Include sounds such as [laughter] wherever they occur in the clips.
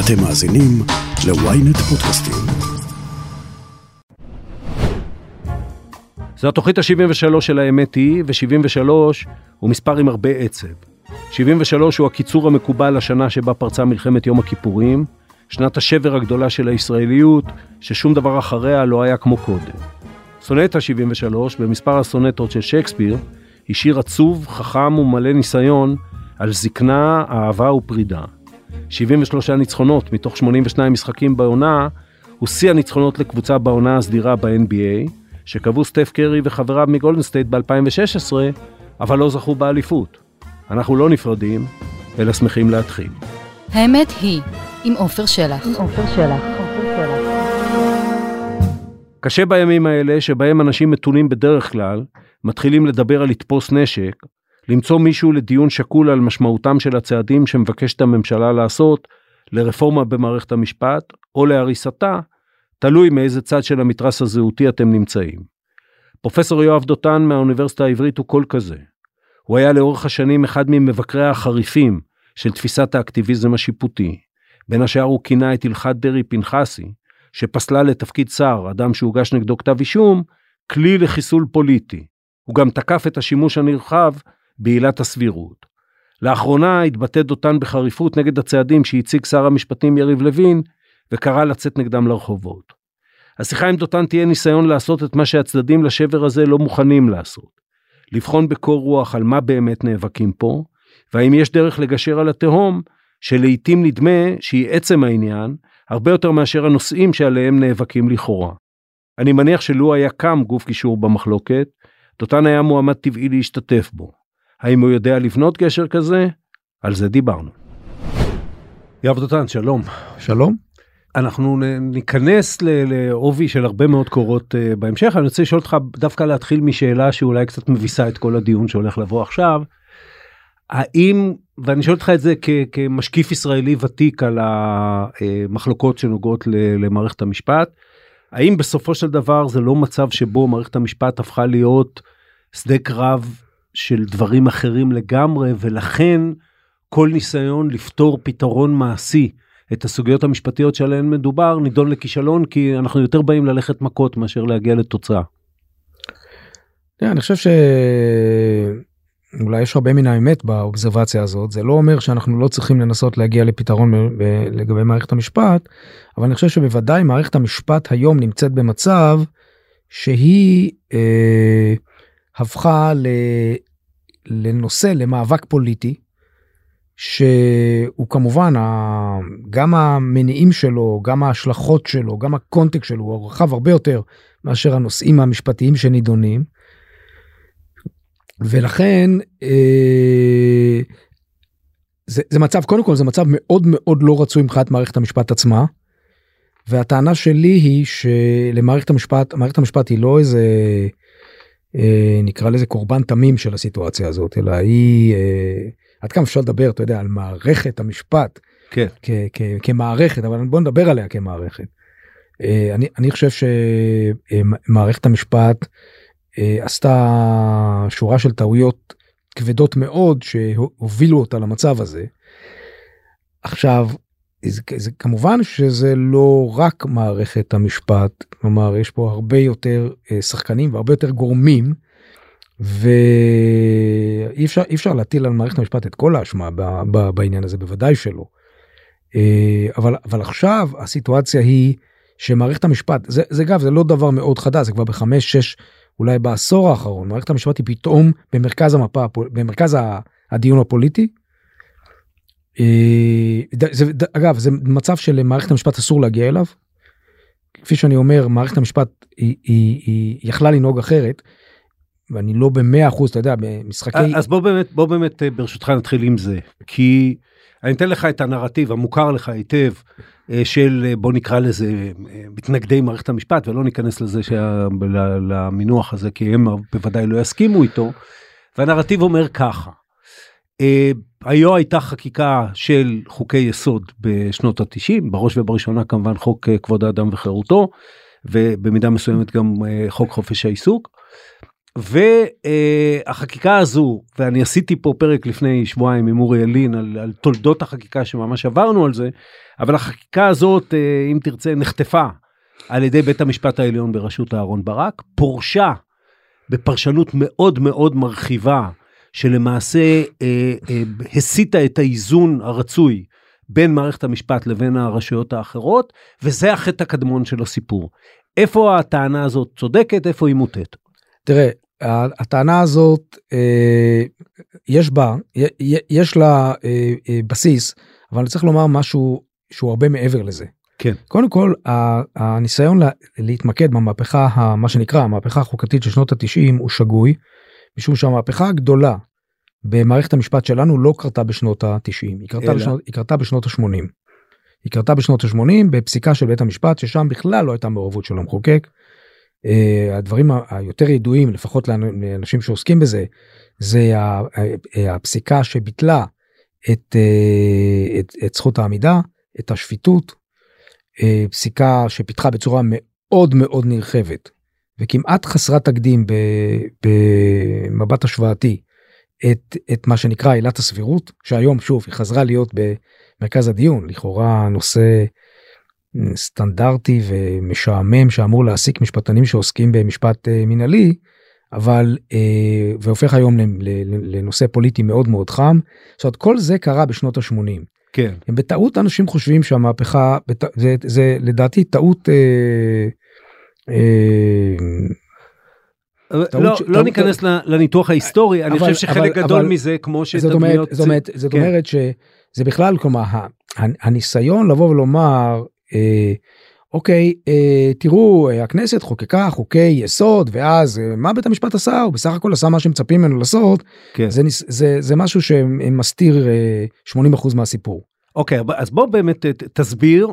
אתם מאזינים ל-ynet פודקאסטים. זו התוכנית ה-73 של האמת היא, ו-73 הוא מספר עם הרבה עצב. 73 הוא הקיצור המקובל לשנה שבה פרצה מלחמת יום הכיפורים, שנת השבר הגדולה של הישראליות, ששום דבר אחריה לא היה כמו קודם. סונטה 73, במספר הסונטות של שייקספיר, היא שיר עצוב, חכם ומלא ניסיון על זקנה, אהבה ופרידה. 73 ניצחונות מתוך 82 משחקים בעונה, הוא שיא הניצחונות לקבוצה בעונה הסדירה ב-NBA, שקבעו סטף קרי וחבריו מגולדן סטייט ב-2016, אבל לא זכו באליפות. אנחנו לא נפרדים, אלא שמחים להתחיל. האמת היא, עם עופר שלח. עם עופר שלח. קשה בימים האלה, שבהם אנשים מתונים בדרך כלל, מתחילים לדבר על לתפוס נשק, למצוא מישהו לדיון שקול על משמעותם של הצעדים שמבקשת הממשלה לעשות לרפורמה במערכת המשפט או להריסתה, תלוי מאיזה צד של המתרס הזהותי אתם נמצאים. פרופסור יואב דותן מהאוניברסיטה העברית הוא קול כזה. הוא היה לאורך השנים אחד ממבקריה החריפים של תפיסת האקטיביזם השיפוטי. בין השאר הוא כינה את הלכת דרעי פנחסי, שפסלה לתפקיד שר, אדם שהוגש נגדו כתב אישום, כלי לחיסול פוליטי. הוא גם תקף את השימוש הנרחב בעילת הסבירות. לאחרונה התבטא דותן בחריפות נגד הצעדים שהציג שר המשפטים יריב לוין, וקרא לצאת נגדם לרחובות. השיחה עם דותן תהיה ניסיון לעשות את מה שהצדדים לשבר הזה לא מוכנים לעשות. לבחון בקור רוח על מה באמת נאבקים פה, והאם יש דרך לגשר על התהום, שלעיתים נדמה שהיא עצם העניין, הרבה יותר מאשר הנושאים שעליהם נאבקים לכאורה. אני מניח שלו היה קם גוף גישור במחלוקת, דותן היה מועמד טבעי להשתתף בו. האם הוא יודע לבנות גשר כזה? על זה דיברנו. יואב דותן, שלום. שלום. אנחנו ניכנס לעובי של הרבה מאוד קורות uh, בהמשך. אני רוצה לשאול אותך דווקא להתחיל משאלה שאולי קצת מביסה את כל הדיון שהולך לבוא עכשיו. האם, ואני שואל אותך את זה כ, כמשקיף ישראלי ותיק על המחלוקות שנוגעות למערכת המשפט, האם בסופו של דבר זה לא מצב שבו מערכת המשפט הפכה להיות שדה קרב של דברים אחרים לגמרי, ולכן כל ניסיון לפתור פתרון מעשי את הסוגיות המשפטיות שעליהן מדובר נידון לכישלון, כי אנחנו יותר באים ללכת מכות מאשר להגיע לתוצאה. אני חושב שאולי יש הרבה מן האמת באובזרבציה הזאת זה לא אומר שאנחנו לא צריכים לנסות להגיע לפתרון לגבי מערכת המשפט אבל אני חושב שבוודאי מערכת המשפט היום נמצאת במצב שהיא אה, הפכה לנושא למאבק פוליטי שהוא כמובן גם המניעים שלו גם ההשלכות שלו גם הקונטקסט שלו הוא רחב הרבה יותר מאשר הנושאים המשפטיים שנידונים. ולכן אה, זה, זה מצב קודם כל זה מצב מאוד מאוד לא רצוי מבחינת מערכת המשפט עצמה. והטענה שלי היא שלמערכת המשפט מערכת המשפט היא לא איזה נקרא לזה קורבן תמים של הסיטואציה הזאת אלא היא אה, עד כמה אפשר לדבר אתה יודע על מערכת המשפט כן. כ- כ- כמערכת אבל בוא נדבר עליה כמערכת. אה, אני, אני חושב שמערכת המשפט אה, עשתה שורה של טעויות כבדות מאוד שהובילו אותה למצב הזה. עכשיו זה, זה כמובן שזה לא רק מערכת המשפט כלומר יש פה הרבה יותר אה, שחקנים והרבה יותר גורמים ואי אפשר אפשר להטיל על מערכת המשפט את כל האשמה בעניין הזה בוודאי שלא. אה, אבל אבל עכשיו הסיטואציה היא שמערכת המשפט זה זה אגב זה לא דבר מאוד חדש זה כבר בחמש שש אולי בעשור האחרון מערכת המשפט היא פתאום במרכז המפה במרכז הדיון הפוליטי. אה, זה, אגב זה מצב שלמערכת המשפט אסור להגיע אליו. כפי שאני אומר מערכת המשפט היא, היא, היא יכלה לנהוג אחרת. ואני לא במאה אחוז אתה יודע במשחקי אז בוא באמת בוא באמת אה, ברשותך נתחיל עם זה כי אני אתן לך את הנרטיב המוכר לך היטב אה, של בוא נקרא לזה מתנגדי מערכת המשפט ולא ניכנס לזה שה, למינוח הזה כי הם בוודאי לא יסכימו איתו. והנרטיב אומר ככה. היו הייתה חקיקה של חוקי יסוד בשנות התשעים בראש ובראשונה כמובן חוק כבוד האדם וחירותו ובמידה מסוימת גם חוק חופש העיסוק. והחקיקה הזו, ואני עשיתי פה פרק לפני שבועיים עם אורי ילין על, על תולדות החקיקה שממש עברנו על זה, אבל החקיקה הזאת, אה, אם תרצה, נחטפה על ידי בית המשפט העליון בראשות אהרן ברק, פורשה בפרשנות מאוד מאוד מרחיבה, שלמעשה אה, אה, הסיטה את האיזון הרצוי בין מערכת המשפט לבין הרשויות האחרות, וזה החטא הקדמון של הסיפור. איפה הטענה הזאת צודקת, איפה היא מוטית? תראה, הטענה הזאת, אה, יש בה, יש לה אה, אה, בסיס, אבל אני צריך לומר משהו שהוא הרבה מעבר לזה. כן. קודם כל, הניסיון להתמקד במהפכה, מה שנקרא המהפכה החוקתית של שנות התשעים הוא שגוי, משום שהמהפכה הגדולה במערכת המשפט שלנו לא קרתה בשנות ה-90, היא, היא קרתה בשנות ה-80. היא קרתה בשנות ה-80 בפסיקה של בית המשפט ששם בכלל לא הייתה מעורבות של המחוקק. Uh, הדברים היותר ידועים לפחות לאנשים שעוסקים בזה זה הפסיקה שביטלה את, uh, את, את זכות העמידה את השפיטות uh, פסיקה שפיתחה בצורה מאוד מאוד נרחבת וכמעט חסרת תקדים במבט השוואתי את, את מה שנקרא עילת הסבירות שהיום שוב היא חזרה להיות במרכז הדיון לכאורה נושא סטנדרטי ומשעמם שאמור להעסיק משפטנים שעוסקים במשפט אה, מינהלי אבל אה, והופך היום לנושא פוליטי מאוד מאוד חם. זאת כל זה קרה בשנות ה-80. כן. בטעות אנשים חושבים שהמהפכה זה, זה לדעתי טעות. אה, לא, לא ניכנס לניתוח ההיסטורי, אני חושב שחלק גדול מזה, כמו שתדמיות... זאת אומרת, כן. אומרת שזה בכלל, כלומר, הניסיון לבוא ולומר, אה, אוקיי, אה, תראו, הכנסת חוקקה חוקי יסוד, ואז אה, מה בית המשפט עשה? הוא בסך הכל עשה מה שמצפים ממנו לעשות. כן. זה משהו שמסתיר 80% מהסיפור. אוקיי, אז בוא באמת תסביר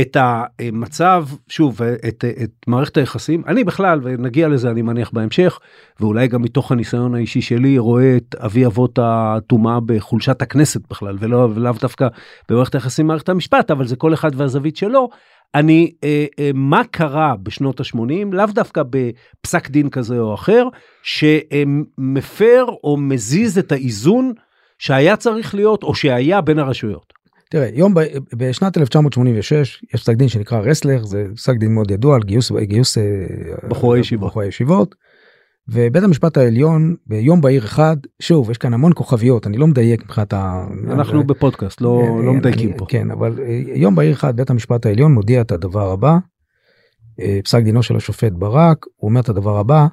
את המצב, שוב, את, את מערכת היחסים, אני בכלל, ונגיע לזה אני מניח בהמשך, ואולי גם מתוך הניסיון האישי שלי, רואה את אבי אבות הטומאה בחולשת הכנסת בכלל, ולא, ולאו דווקא במערכת היחסים במערכת המשפט, אבל זה כל אחד והזווית שלו. אני, אה, אה, מה קרה בשנות ה-80, לאו דווקא בפסק דין כזה או אחר, שמפר או מזיז את האיזון שהיה צריך להיות, או שהיה בין הרשויות. תראה, יום ב, בשנת 1986 יש פסק דין שנקרא רסלר, זה פסק דין מאוד ידוע על גיוס, גיוס אה, בחורי ישיבות. בחורי ישיבות. ובית המשפט העליון ביום בהיר אחד, שוב, יש כאן המון כוכביות, אני לא מדייק מבחינת ה... אנחנו ו... בפודקאסט, לא, אה, לא מדייקים אני, פה. כן, אבל אה, יום בהיר אחד בית המשפט העליון מודיע את הדבר הבא, פסק דינו של השופט ברק, הוא אומר את הדבר הבא,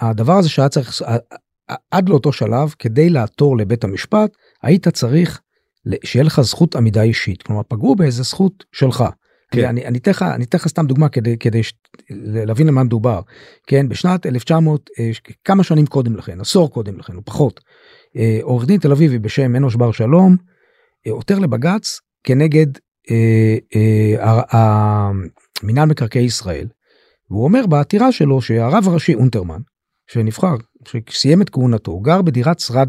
הדבר הזה שהיה צריך, עד לאותו שלב, כדי לעתור לבית המשפט, היית צריך שיהיה לך זכות עמידה אישית כלומר פגעו באיזה זכות שלך. כן. אני, אני אתן לך אני אתן לך סתם דוגמה כדי כדי ש... להבין על מה מדובר כן בשנת 1900 אה, כמה שנים קודם לכן עשור קודם לכן או פחות אה, עורך דין תל אביבי בשם אנוש בר שלום אה, עותר לבג"ץ כנגד מינהל מקרקעי ישראל. והוא אומר בעתירה שלו שהרב הראשי אונטרמן שנבחר שסיים את כהונתו גר בדירת שרד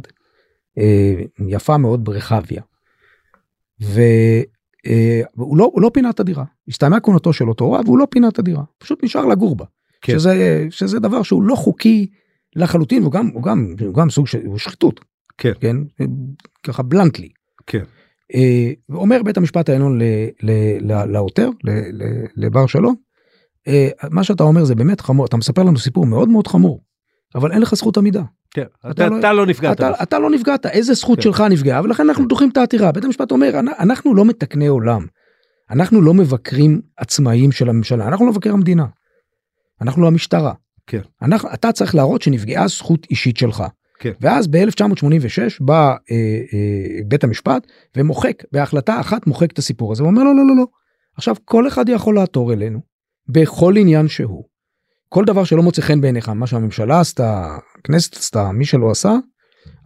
יפה מאוד ברחביה. והוא לא, לא פינה את הדירה. הסתיימה כהונתו של אותו רב והוא לא פינה את הדירה. פשוט נשאר לגור בה. כן. שזה, שזה דבר שהוא לא חוקי לחלוטין, הוא גם, הוא גם, הוא גם סוג של שחיתות. כן. כן? ככה בלנטלי. כן. אה, ואומר בית המשפט העליון לעותר, לבר שלום, אה, מה שאתה אומר זה באמת חמור, אתה מספר לנו סיפור מאוד מאוד חמור, אבל אין לך זכות עמידה. כן, אתה, אתה, לא, אתה לא נפגעת. אתה, אתה לא נפגעת, איזה זכות כן. שלך נפגעה, ולכן אנחנו כן. דוחים את העתירה. בית המשפט אומר, אנחנו לא מתקני עולם. אנחנו לא מבקרים עצמאיים של הממשלה, אנחנו לא מבקר המדינה. אנחנו לא המשטרה. כן. אנחנו, אתה צריך להראות שנפגעה זכות אישית שלך. כן. ואז ב-1986 בא אה, אה, בית המשפט ומוחק, בהחלטה אחת מוחק את הסיפור הזה, ואומר לא, לא, לא, לא. עכשיו, כל אחד יכול לעתור אלינו, בכל עניין שהוא. כל דבר שלא מוצא חן בעיניך, מה שהממשלה עשתה, הכנסת עשתה, מי שלא עשה,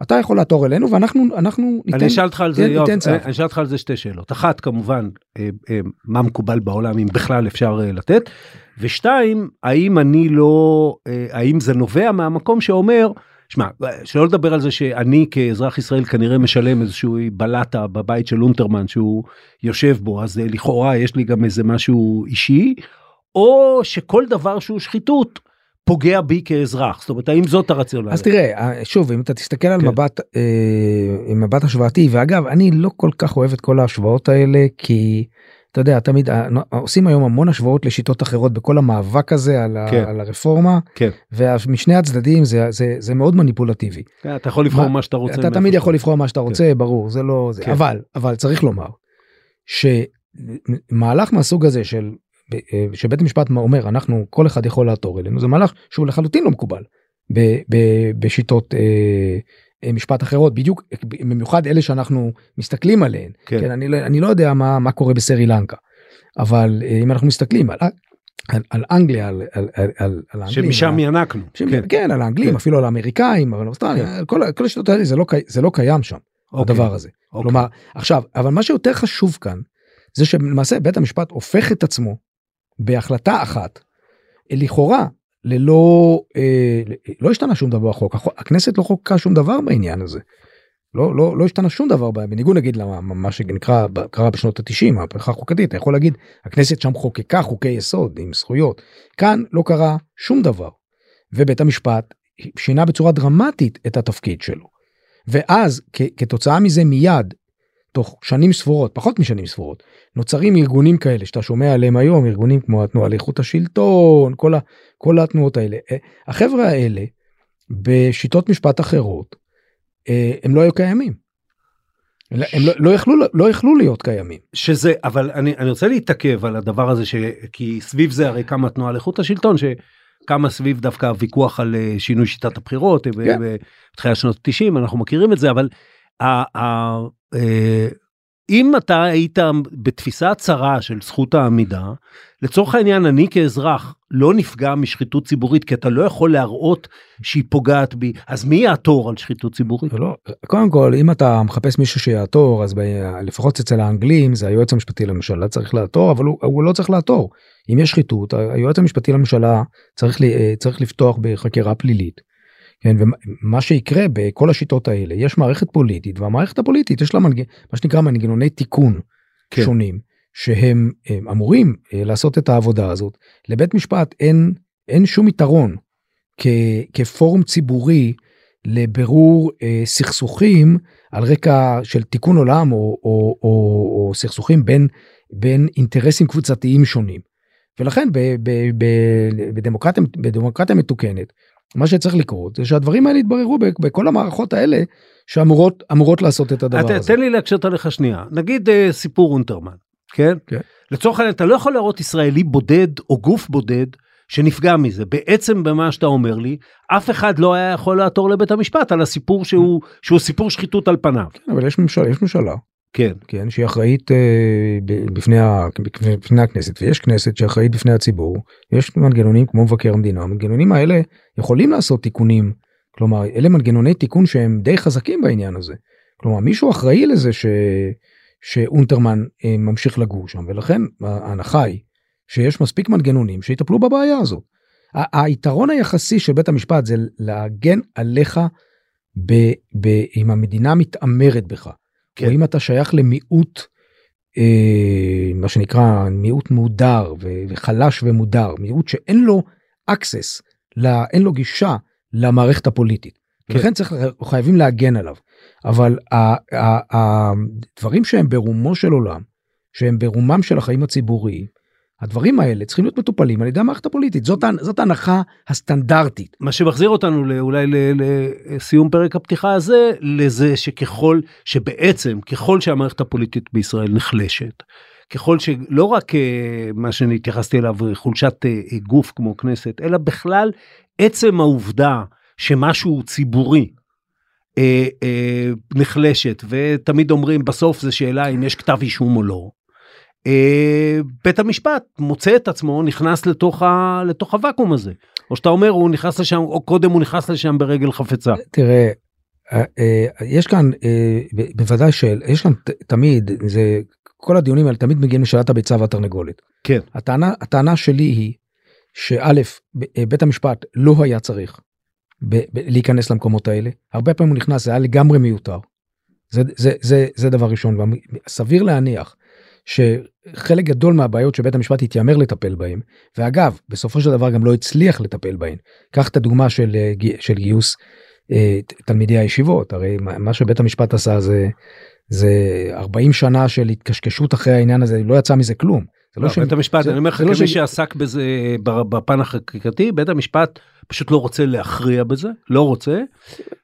אתה יכול לעתור אלינו ואנחנו אנחנו ניתן, אני אשאל אותך על זה, יוב, אני אשאל אותך על זה שתי שאלות. אחת כמובן, אה, אה, מה מקובל בעולם אם בכלל אפשר אה, לתת, ושתיים, האם אני לא, האם זה נובע מהמקום שאומר, שמע, שלא לדבר על זה שאני כאזרח ישראל כנראה משלם איזשהו בלטה בבית של אונטרמן שהוא יושב בו, אז לכאורה יש לי גם איזה משהו אישי, או שכל דבר שהוא שחיתות פוגע בי כאזרח? זאת אומרת, האם זאת הרציונל? אז תראה, אה, שוב, אם אתה תסתכל על כן. מבט, אה, עם מבט השוואתי, ואגב, אני לא כל כך אוהב את כל ההשוואות האלה, כי אתה יודע, תמיד אה, עושים היום המון השוואות לשיטות אחרות בכל המאבק הזה על, כן. ה, על הרפורמה, כן. ומשני הצדדים זה, זה, זה מאוד מניפולטיבי. כן, אתה יכול לבחור מה- מה שאתה רוצה. אתה תמיד יכול לבחור מה שאתה רוצה, ברור, זה לא זה, כן. אבל, אבל צריך לומר, שמהלך מהסוג הזה של, שבית המשפט אומר, אנחנו, כל אחד יכול לעתור אלינו, זה מהלך שהוא לחלוטין לא מקובל ב, ב, בשיטות אה, אה, משפט אחרות, בדיוק, במיוחד אלה שאנחנו מסתכלים עליהן. כן. כן, אני, לא- אני לא יודע מה, מה קורה בסרי לנקה, אבל אה, אם אנחנו מסתכלים על, על, על אנגליה, על, על, על, על, האנגלים, שמשם ינקנו. כן. כן. כן, על האנגלים, כן. אפילו על האמריקאים, אבל אוסטרליה, כל, כל השיטות האלה זה לא, זה לא קיים שם, אוקיי, הדבר הזה. אוקיי. כלומר, עכשיו, אבל מה שיותר חשוב כאן, זה שלמעשה בית המשפט הופך את עצמו בהחלטה אחת, לכאורה, ללא, אה, לא השתנה שום דבר בחוק, הכנסת לא חוקקה שום דבר בעניין הזה. לא, לא, לא השתנה שום דבר, בניגוד נגיד למה מה שנקרא, קרה בשנות ה-90, מהפכה החוקתית, אתה יכול להגיד, הכנסת שם חוקקה חוקי יסוד עם זכויות. כאן לא קרה שום דבר. ובית המשפט שינה בצורה דרמטית את התפקיד שלו. ואז כ- כתוצאה מזה מיד, תוך שנים ספורות, פחות משנים ספורות, נוצרים ארגונים כאלה שאתה שומע עליהם היום, ארגונים כמו התנועה לאיכות השלטון, כל, ה, כל התנועות האלה. אה, החבר'ה האלה, בשיטות משפט אחרות, אה, הם לא היו קיימים. הם לא, לא, יכלו, לא יכלו להיות קיימים. שזה אבל אני אני רוצה להתעכב על הדבר הזה ש... כי סביב זה הרי קמה התנועה לאיכות השלטון שקמה סביב דווקא הוויכוח על אה, שינוי שיטת הבחירות כן. בתחילת שנות ה-90 אנחנו מכירים את זה אבל אם אתה היית בתפיסה צרה של זכות העמידה לצורך העניין אני כאזרח לא נפגע משחיתות ציבורית כי אתה לא יכול להראות שהיא פוגעת בי אז מי יעתור על שחיתות ציבורית? לא, קודם כל, אם אתה מחפש מישהו שיעתור, אז ב, לפחות אצל האנגלים זה היועץ המשפטי לממשלה צריך לעתור, אבל הוא, הוא לא צריך לעתור. אם יש שחיתות, היועץ המשפטי לממשלה צריך, ל, צריך לפתוח בחקירה פלילית. כן, ומה שיקרה בכל השיטות האלה, יש מערכת פוליטית, והמערכת הפוליטית יש לה מנג... מה שנקרא מנגנוני תיקון כן. שונים, שהם הם אמורים אה, לעשות את העבודה הזאת. לבית משפט אין, אין שום יתרון כ, כפורום ציבורי לבירור אה, סכסוכים על רקע של תיקון עולם או, או, או, או סכסוכים בין, בין אינטרסים קבוצתיים שונים. ולכן ב, ב, ב, בדמוקרטיה, בדמוקרטיה מתוקנת, מה שצריך לקרות זה שהדברים האלה יתבררו בכל המערכות האלה שאמורות אמורות לעשות את הדבר אתה, הזה. תן לי להקשת עליך שנייה נגיד אה, סיפור אונטרמן כן? כן. לצורך העניין אתה לא יכול להראות ישראלי בודד או גוף בודד שנפגע מזה בעצם במה שאתה אומר לי אף אחד לא היה יכול לעתור לבית המשפט על הסיפור שהוא שהוא סיפור שחיתות על פניו כן, אבל יש ממשלה, יש ממשלה, כן כן, שהיא אחראית אה, בפני, ה, בפני הכנסת, ויש כנסת שאחראית בפני הציבור, יש מנגנונים כמו מבקר המדינה, המנגנונים האלה יכולים לעשות תיקונים, כלומר, אלה מנגנוני תיקון שהם די חזקים בעניין הזה. כלומר, מישהו אחראי לזה ש, שאונטרמן אה, ממשיך לגור שם, ולכן ההנחה היא שיש מספיק מנגנונים שיטפלו בבעיה הזאת. ה- היתרון היחסי של בית המשפט זה להגן עליך ב, ב, אם המדינה מתעמרת בך. כן. או אם אתה שייך למיעוט, אה, מה שנקרא מיעוט מודר ו- וחלש ומודר, מיעוט שאין לו access, לה, אין לו גישה למערכת הפוליטית. כן. כן. ולכן צריך, חייבים להגן עליו. אבל הדברים שהם ברומו של עולם, שהם ברומם של החיים הציבוריים, הדברים האלה צריכים להיות מטופלים על ידי המערכת הפוליטית. זאת, זאת ההנחה הסטנדרטית. מה שמחזיר אותנו אולי לסיום פרק הפתיחה הזה לזה שככל שבעצם ככל שהמערכת הפוליטית בישראל נחלשת. ככל שלא רק אה, מה שאני התייחסתי אליו חולשת אה, גוף כמו כנסת אלא בכלל עצם העובדה שמשהו ציבורי אה, נחלשת ותמיד אומרים בסוף זה שאלה אם יש כתב אישום או לא. אה, בית המשפט מוצא את עצמו נכנס לתוך, ה, לתוך הוואקום הזה או שאתה אומר הוא נכנס לשם או קודם הוא נכנס לשם ברגל חפצה. תראה, אה, אה, יש כאן בוודאי של, יש כאן תמיד, זה, כל הדיונים האלה תמיד מגיעים לשאלת הביצה והתרנגולת. כן. הטענה, הטענה שלי היא שא', בית המשפט לא היה צריך ב- ב- להיכנס למקומות האלה. הרבה פעמים הוא נכנס, זה היה לגמרי מיותר. זה, זה, זה, זה דבר ראשון. סביר להניח שחלק גדול מהבעיות שבית המשפט התיימר לטפל בהן, ואגב, בסופו של דבר גם לא הצליח לטפל בהן. קח את הדוגמה של, אה, של גיוס אה, תלמידי הישיבות, הרי מה שבית המשפט עשה זה, זה 40 שנה של התקשקשות אחרי העניין הזה, לא יצא מזה כלום. זה לא, שהם- בית המשפט, זה- אני אומר לך לא כמי ש- שעסק בזה בפן החקיקתי, בית המשפט פשוט לא רוצה להכריע בזה, לא רוצה.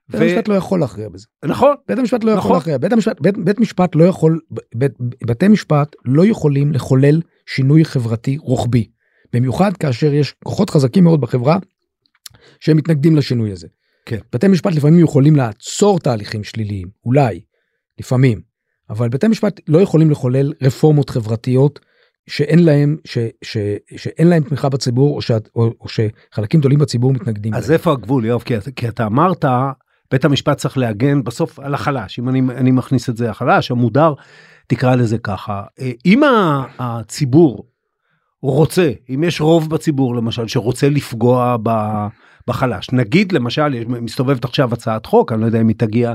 בית המשפט לא יכול להכריע בזה. נכון, בית המשפט לא יכול נכון. להכריע. בית המשפט, בית, בית משפט לא יכול, בית, בתי משפט לא יכולים לחולל שינוי חברתי רוחבי. במיוחד כאשר יש כוחות חזקים מאוד בחברה שהם מתנגדים לשינוי הזה. כן. בתי משפט לפעמים יכולים לעצור תהליכים שליליים, אולי, לפעמים, אבל בתי משפט לא יכולים לחולל רפורמות חברתיות שאין להם, ש, ש, שאין להם תמיכה בציבור או, שאת, או, או שחלקים גדולים בציבור מתנגדים אז להם. איפה הגבול, יואב? כי, כי אתה אמרת, בית המשפט צריך להגן בסוף על החלש, אם אני, אני מכניס את זה החלש, המודר, תקרא לזה ככה. אה, אם הציבור רוצה, אם יש רוב בציבור למשל שרוצה לפגוע ב- בחלש, נגיד למשל, מסתובבת עכשיו הצעת חוק, אני לא יודע אם היא תגיע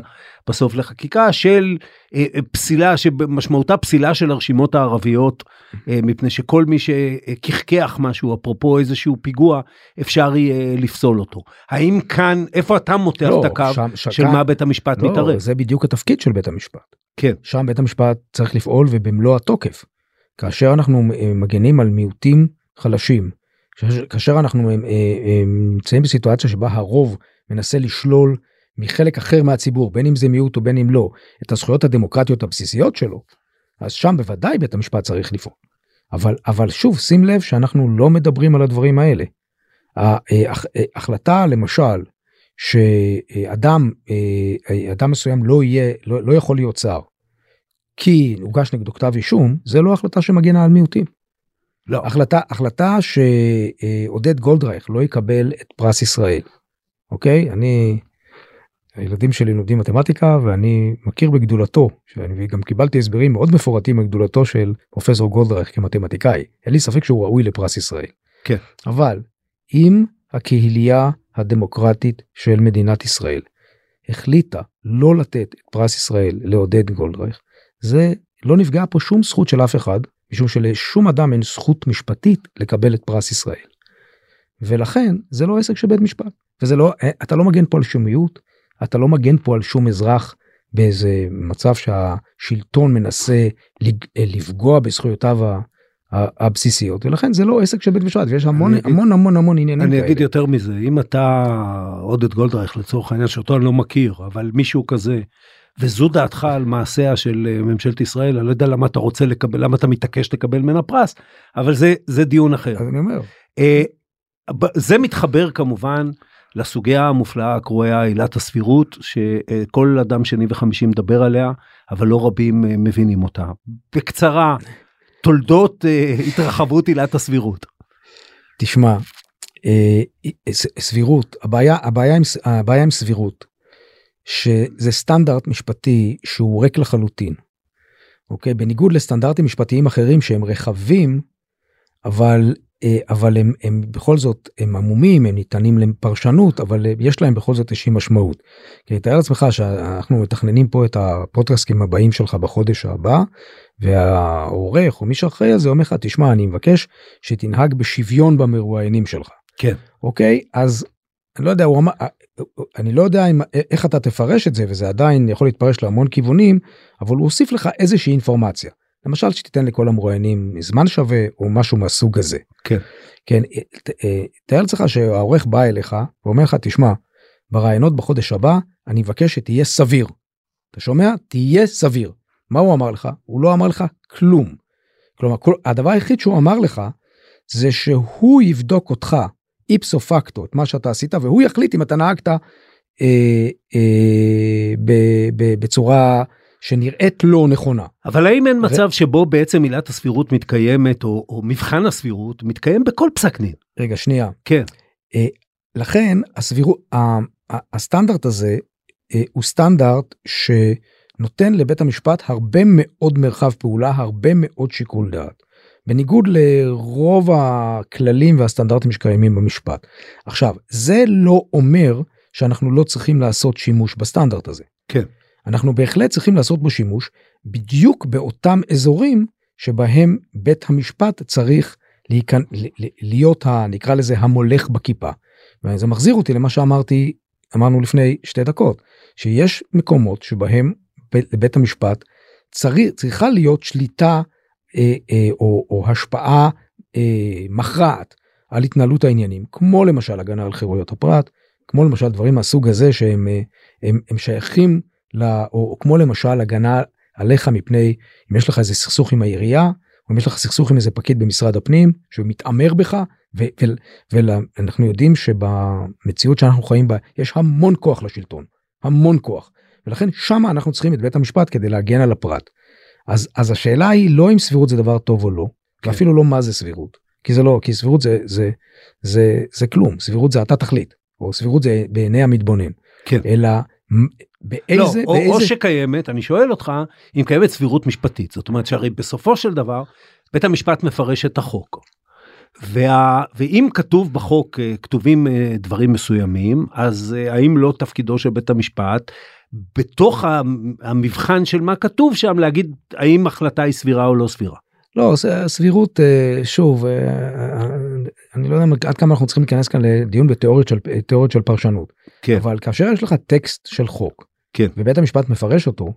בסוף לחקיקה, של אה, אה, פסילה, שמשמעותה פסילה של הרשימות הערביות, אה, מפני שכל מי שכחכח משהו, אפרופו איזשהו פיגוע, אפשר יהיה לפסול אותו. האם כאן, איפה אתה מותח לא, את הקו שם- שם- של מה בית המשפט לא, מתערב? זה בדיוק התפקיד של בית המשפט. כן. שם בית המשפט צריך לפעול ובמלוא התוקף. כאשר אנחנו אה, מגנים על מיעוטים חלשים, כאשר- אנחנו אה, אה, נמצאים בסיטואציה שבה הרוב מנסה לשלול מחלק אחר מהציבור, בין אם זה מיעוט או בין אם לא, את הזכויות הדמוקרטיות הבסיסיות שלו, אז שם בוודאי בית המשפט צריך לפעול. אבל, אבל שוב, שים לב שאנחנו לא מדברים על הדברים האלה. ההחלטה למשל שאדם אה, אדם מסוים לא יהיה לא, לא יכול להיות שר כי הוגש נגדו כתב אישום זה לא החלטה שמגנה על מיעוטים. לא. החלטה החלטה שעודד גולדרייך לא יקבל את פרס ישראל. אוקיי אני הילדים שלי לומדים מתמטיקה ואני מכיר בגדולתו שאני גם קיבלתי הסברים מאוד מפורטים על גדולתו של פרופסור גולדרייך כמתמטיקאי אין לי ספק שהוא ראוי לפרס ישראל. כן. אבל אם הקהילייה הדמוקרטית של מדינת ישראל החליטה לא לתת את פרס ישראל לעודד גולדרייך זה לא נפגע פה שום זכות של אף אחד משום שלשום אדם אין זכות משפטית לקבל את פרס ישראל. ולכן זה לא עסק של בית משפט וזה לא אתה לא מגן פה על שום מיעוט אתה לא מגן פה על שום אזרח באיזה מצב שהשלטון מנסה לפגוע בזכויותיו הבסיסיות ולכן זה לא עסק של בית משפט ויש המון אגיד- המון המון המון עניינים אני כאלה. אגיד יותר מזה, אם אתה עודד גולדרייך לצורך העניין, שאותו אני לא מכיר, אבל מישהו כזה, וזו דעתך על מעשיה של אה, ממשלת ישראל, אני לא יודע למה אתה רוצה לקבל, למה אתה מתעקש לקבל ממנה פרס, אבל זה, זה דיון אחר. אז אני אומר אה, זה מתחבר כמובן לסוגיה המופלאה הקרויה עילת הסבירות שכל אדם שני וחמישי מדבר עליה אבל לא רבים אה, מבינים אותה. בקצרה תולדות התרחבות עילת הסבירות. תשמע סבירות הבעיה הבעיה עם הבעיה עם סבירות שזה סטנדרט משפטי שהוא ריק לחלוטין. אוקיי בניגוד לסטנדרטים משפטיים אחרים שהם רחבים אבל אה, אבל הם, הם בכל זאת הם עמומים הם ניתנים לפרשנות אבל אה, יש להם בכל זאת איזושהי משמעות. כי תאר לעצמך שאנחנו מתכננים פה את הפודקאסטים הבאים שלך בחודש הבא והעורך או מי שאחראי על זה אומר לך תשמע אני מבקש שתנהג בשוויון במרואיינים שלך. כן. אוקיי אז אני לא יודע הוא אמר אני לא יודע אם, איך אתה תפרש את זה וזה עדיין יכול להתפרש להמון כיוונים אבל הוא הוסיף לך איזושהי אינפורמציה. למשל שתיתן לכל המרואיינים זמן שווה או משהו מהסוג הזה. כן. כן ת- אה, תאר לעצמך שהעורך בא אליך ואומר לך תשמע ברעיונות בחודש הבא אני מבקש שתהיה סביר. אתה שומע? תהיה סביר. מה הוא אמר לך? הוא לא אמר לך כלום. כלומר כל, הדבר היחיד שהוא אמר לך זה שהוא יבדוק אותך איפסו פקטו את מה שאתה עשית והוא יחליט אם אתה נהגת אה, אה, ב, ב, בצורה שנראית לא נכונה. אבל האם אין ו- מצב שבו בעצם עילת הסבירות מתקיימת או, או מבחן הסבירות מתקיים בכל פסק דין? רגע שנייה כן. לכן הסבירות ה- ה- הסטנדרט הזה אה, הוא סטנדרט שנותן לבית המשפט הרבה מאוד מרחב פעולה הרבה מאוד שיקול דעת. בניגוד לרוב הכללים והסטנדרטים שקיימים במשפט. עכשיו זה לא אומר שאנחנו לא צריכים לעשות שימוש בסטנדרט הזה. כן. אנחנו בהחלט צריכים לעשות בו שימוש בדיוק באותם אזורים שבהם בית המשפט צריך להיכנ... להיות ה... נקרא לזה המולך בכיפה. וזה מחזיר אותי למה שאמרתי אמרנו לפני שתי דקות שיש מקומות שבהם לבית המשפט צריך צריכה להיות שליטה אה, אה, או, או השפעה אה, מכרעת על התנהלות העניינים כמו למשל הגנה על חירויות הפרט כמו למשל דברים מהסוג הזה שהם אה, הם, הם שייכים ל... או, או כמו למשל הגנה עליך מפני אם יש לך איזה סכסוך עם העירייה או אם יש לך סכסוך עם איזה פקיד במשרד הפנים שמתעמר בך ואנחנו יודעים שבמציאות שאנחנו חיים בה יש המון כוח לשלטון המון כוח ולכן שמה אנחנו צריכים את בית המשפט כדי להגן על הפרט. אז אז השאלה היא לא אם סבירות זה דבר טוב או לא כן. ואפילו לא מה זה סבירות כי זה לא כי סבירות זה זה זה זה כלום סבירות זה אתה תחליט או סבירות זה בעיני המתבונן כן. אלא באיזה, לא, באיזה... או שקיימת אני שואל אותך אם קיימת סבירות משפטית זאת אומרת שהרי בסופו של דבר בית המשפט מפרש את החוק. וה, ואם כתוב בחוק אה, כתובים אה, דברים מסוימים אז אה, האם לא תפקידו של בית המשפט בתוך המבחן של מה כתוב שם להגיד האם החלטה היא סבירה או לא סבירה. לא סבירות שוב אני לא יודע עד כמה אנחנו צריכים להיכנס כאן לדיון בתיאוריות של של פרשנות כן. אבל כאשר יש לך טקסט של חוק כן. ובית המשפט מפרש אותו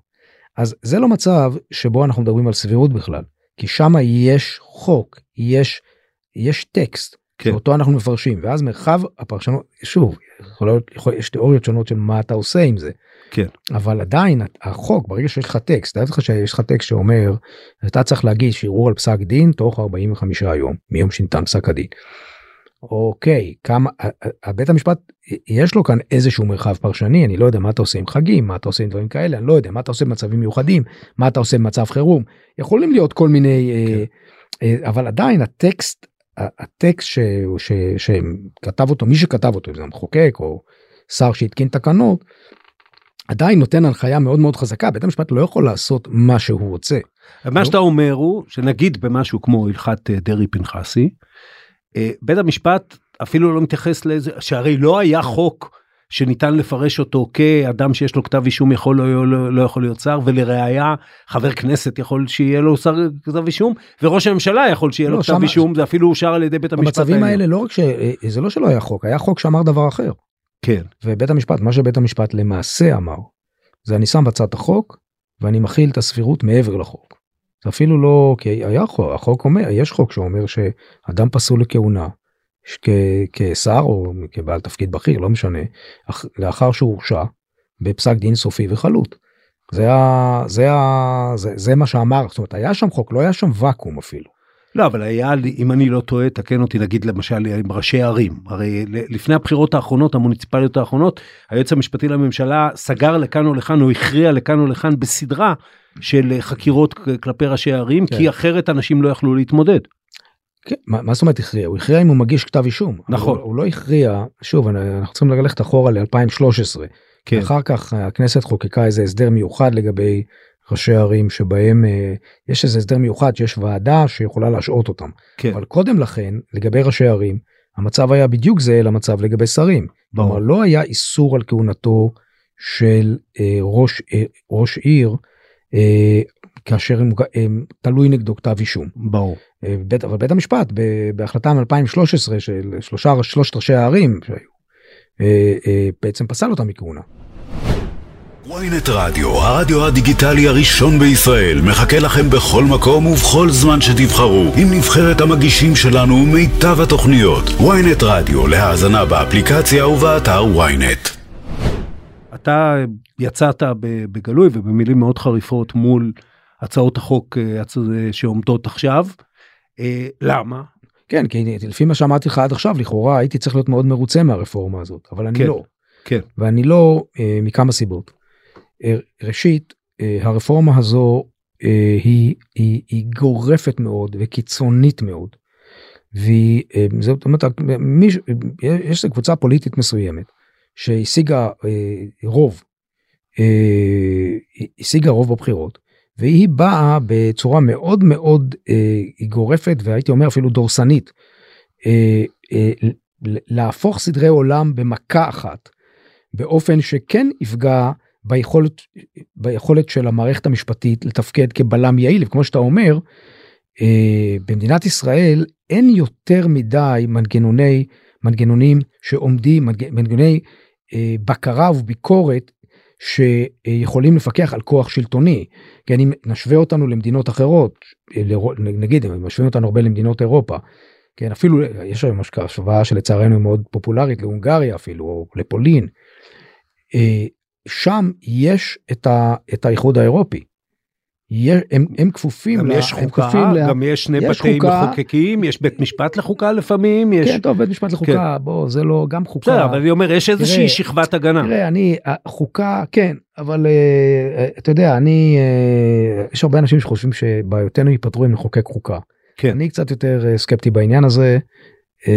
אז זה לא מצב שבו אנחנו מדברים על סבירות בכלל כי שם יש חוק יש יש טקסט כן. אותו אנחנו מפרשים ואז מרחב הפרשנות שוב יכול להיות, יכול, יש תיאוריות שונות של מה אתה עושה עם זה. כן. אבל עדיין החוק ברגע שיש לך טקסט, תאר לך שיש לך טקסט שאומר אתה צריך להגיש ערעור על פסק דין תוך 45 יום מיום שניתן פסק הדין. אוקיי כמה בית המשפט יש לו כאן איזשהו מרחב פרשני אני לא יודע מה אתה עושה עם חגים מה אתה עושה עם דברים כאלה אני לא יודע מה אתה עושה במצבים מיוחדים מה אתה עושה במצב חירום יכולים להיות כל מיני כן. אה, אה, אבל עדיין הטקסט הטקסט ש, ש, שכתב אותו מי שכתב אותו אם זה המחוקק או שר שהתקין תקנות עדיין נותן הנחיה מאוד מאוד חזקה בית המשפט לא יכול לעשות מה שהוא רוצה. מה שאתה אומר הוא שנגיד במשהו כמו הלכת אה, דרעי פנחסי אה, בית המשפט אפילו לא מתייחס לזה שהרי לא היה חוק שניתן לפרש אותו כאדם שיש לו כתב אישום יכול לא, לא, לא יכול להיות שר ולראיה חבר כנסת יכול שיהיה לו שר כתב אישום וראש הממשלה יכול שיהיה לו לא, כתב שם... אישום זה אפילו אושר על ידי בית המשפט. במצבים האלה לא רק שזה לא שלא היה חוק היה חוק שאמר דבר אחר. כן. ובית המשפט מה שבית המשפט למעשה אמר זה אני שם בצד החוק ואני מכיל את הסבירות מעבר לחוק. זה אפילו לא כי היה חוק החוק אומר יש חוק שאומר שאדם פסול לכהונה כשר או כבעל תפקיד בכיר לא משנה לאחר שהוא הורשע בפסק דין סופי וחלוט. זה, ה, זה, ה, זה, זה מה שאמר זאת אומרת היה שם חוק לא היה שם ואקום אפילו. לא אבל היה אם אני לא טועה תקן אותי נגיד למשל עם ראשי ערים הרי לפני הבחירות האחרונות המוניציפליות האחרונות היועץ המשפטי לממשלה סגר לכאן או לכאן או הכריע לכאן או לכאן בסדרה של חקירות כלפי ראשי ערים כן. כי אחרת אנשים לא יכלו להתמודד. כן, מה, מה זאת אומרת הכריע? הוא הכריע אם הוא מגיש כתב אישום. נכון. הוא, הוא לא הכריע, שוב אנחנו צריכים ללכת אחורה ל-2013. כן. אחר כך הכנסת חוקקה איזה הסדר מיוחד לגבי ראשי ערים שבהם אה, יש איזה הסדר מיוחד שיש ועדה שיכולה להשעות אותם. כן. אבל קודם לכן לגבי ראשי ערים המצב היה בדיוק זה למצב לגבי שרים. ברור. כלומר לא היה איסור על כהונתו של אה, ראש, אה, ראש עיר אה, כאשר הם, הם תלוי נגדו כתב אישום. ברור. אה, בית, אבל בית המשפט בהחלטה מ-2013 של שלושה שלושת ראשי הערים שהיו אה, אה, בעצם פסל אותם מכהונה. ויינט רדיו, הרדיו הדיגיטלי הראשון בישראל, מחכה לכם בכל מקום ובכל זמן שתבחרו, עם נבחרת המגישים שלנו ומיטב התוכניות. ויינט רדיו, להאזנה באפליקציה ובאתר ויינט. אתה יצאת בגלוי ובמילים מאוד חריפות מול הצעות החוק שעומדות עכשיו. אה, למה? כן, כי לפי מה שאמרתי לך עד עכשיו, לכאורה הייתי צריך להיות מאוד מרוצה מהרפורמה הזאת, אבל אני כן, לא. כן. ואני לא אה, מכמה סיבות. ראשית, אה, הרפורמה הזו אה, היא, היא, היא גורפת מאוד וקיצונית מאוד. והיא, אה, אומרת, מיש, יש קבוצה פוליטית מסוימת שהשיגה רוב, השיגה רוב בבחירות, והיא באה בצורה מאוד מאוד גורפת והייתי אומר אפילו דורסנית להפוך סדרי עולם במכה אחת באופן שכן יפגע ביכולת ביכולת של המערכת המשפטית לתפקד כבלם יעיל וכמו שאתה אומר אה, במדינת ישראל אין יותר מדי מנגנוני מנגנונים שעומדים מנגנוני אה, בקרה וביקורת שיכולים לפקח על כוח שלטוני. כי אני נשווה אותנו למדינות אחרות אה, נגיד משווים אותנו הרבה למדינות אירופה. כן אפילו יש היום השוואה שלצערנו מאוד פופולרית להונגריה אפילו או לפולין. אה, שם יש את, ה, את האיחוד האירופי. הם, הם כפופים גם לה, יש חוקה, לה, גם יש שני יש בתי חוקה, מחוקקים, יש בית משפט לחוקה לפעמים, יש... כן, טוב, בית משפט לחוקה, כן. בוא, זה לא, גם חוקה. בסדר, אבל אני אומר, יש איזושהי תראה, שכבת הגנה. תראה, אני, חוקה, כן, אבל uh, אתה יודע, אני, uh, יש הרבה אנשים שחושבים שבעיותינו ייפתרו אם נחוקק חוקה. כן. אני קצת יותר סקפטי בעניין הזה. Uh,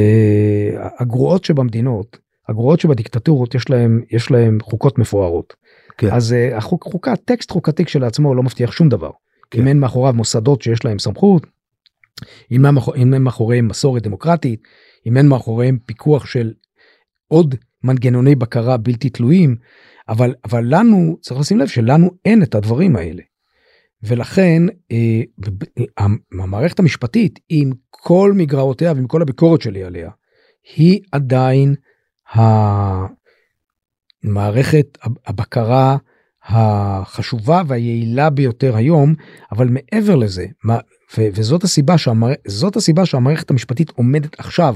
הגרועות שבמדינות, הגרועות שבדיקטטורות, יש להם, יש להם חוקות מפוארות. כן. אז uh, החוק חוקה טקסט חוקתי כשלעצמו לא מבטיח שום דבר. כן. אם אין מאחוריו מוסדות שיש להם סמכות, אם אין, מאחור, אין מאחוריהם מסורת דמוקרטית, אם אין מאחוריהם פיקוח של עוד מנגנוני בקרה בלתי תלויים, אבל אבל לנו צריך לשים לב שלנו אין את הדברים האלה. ולכן אה, המערכת המשפטית עם כל מגרעותיה ועם כל הביקורת שלי עליה היא עדיין מערכת הבקרה החשובה והיעילה ביותר היום, אבל מעבר לזה, וזאת הסיבה, שהמער, זאת הסיבה שהמערכת המשפטית עומדת עכשיו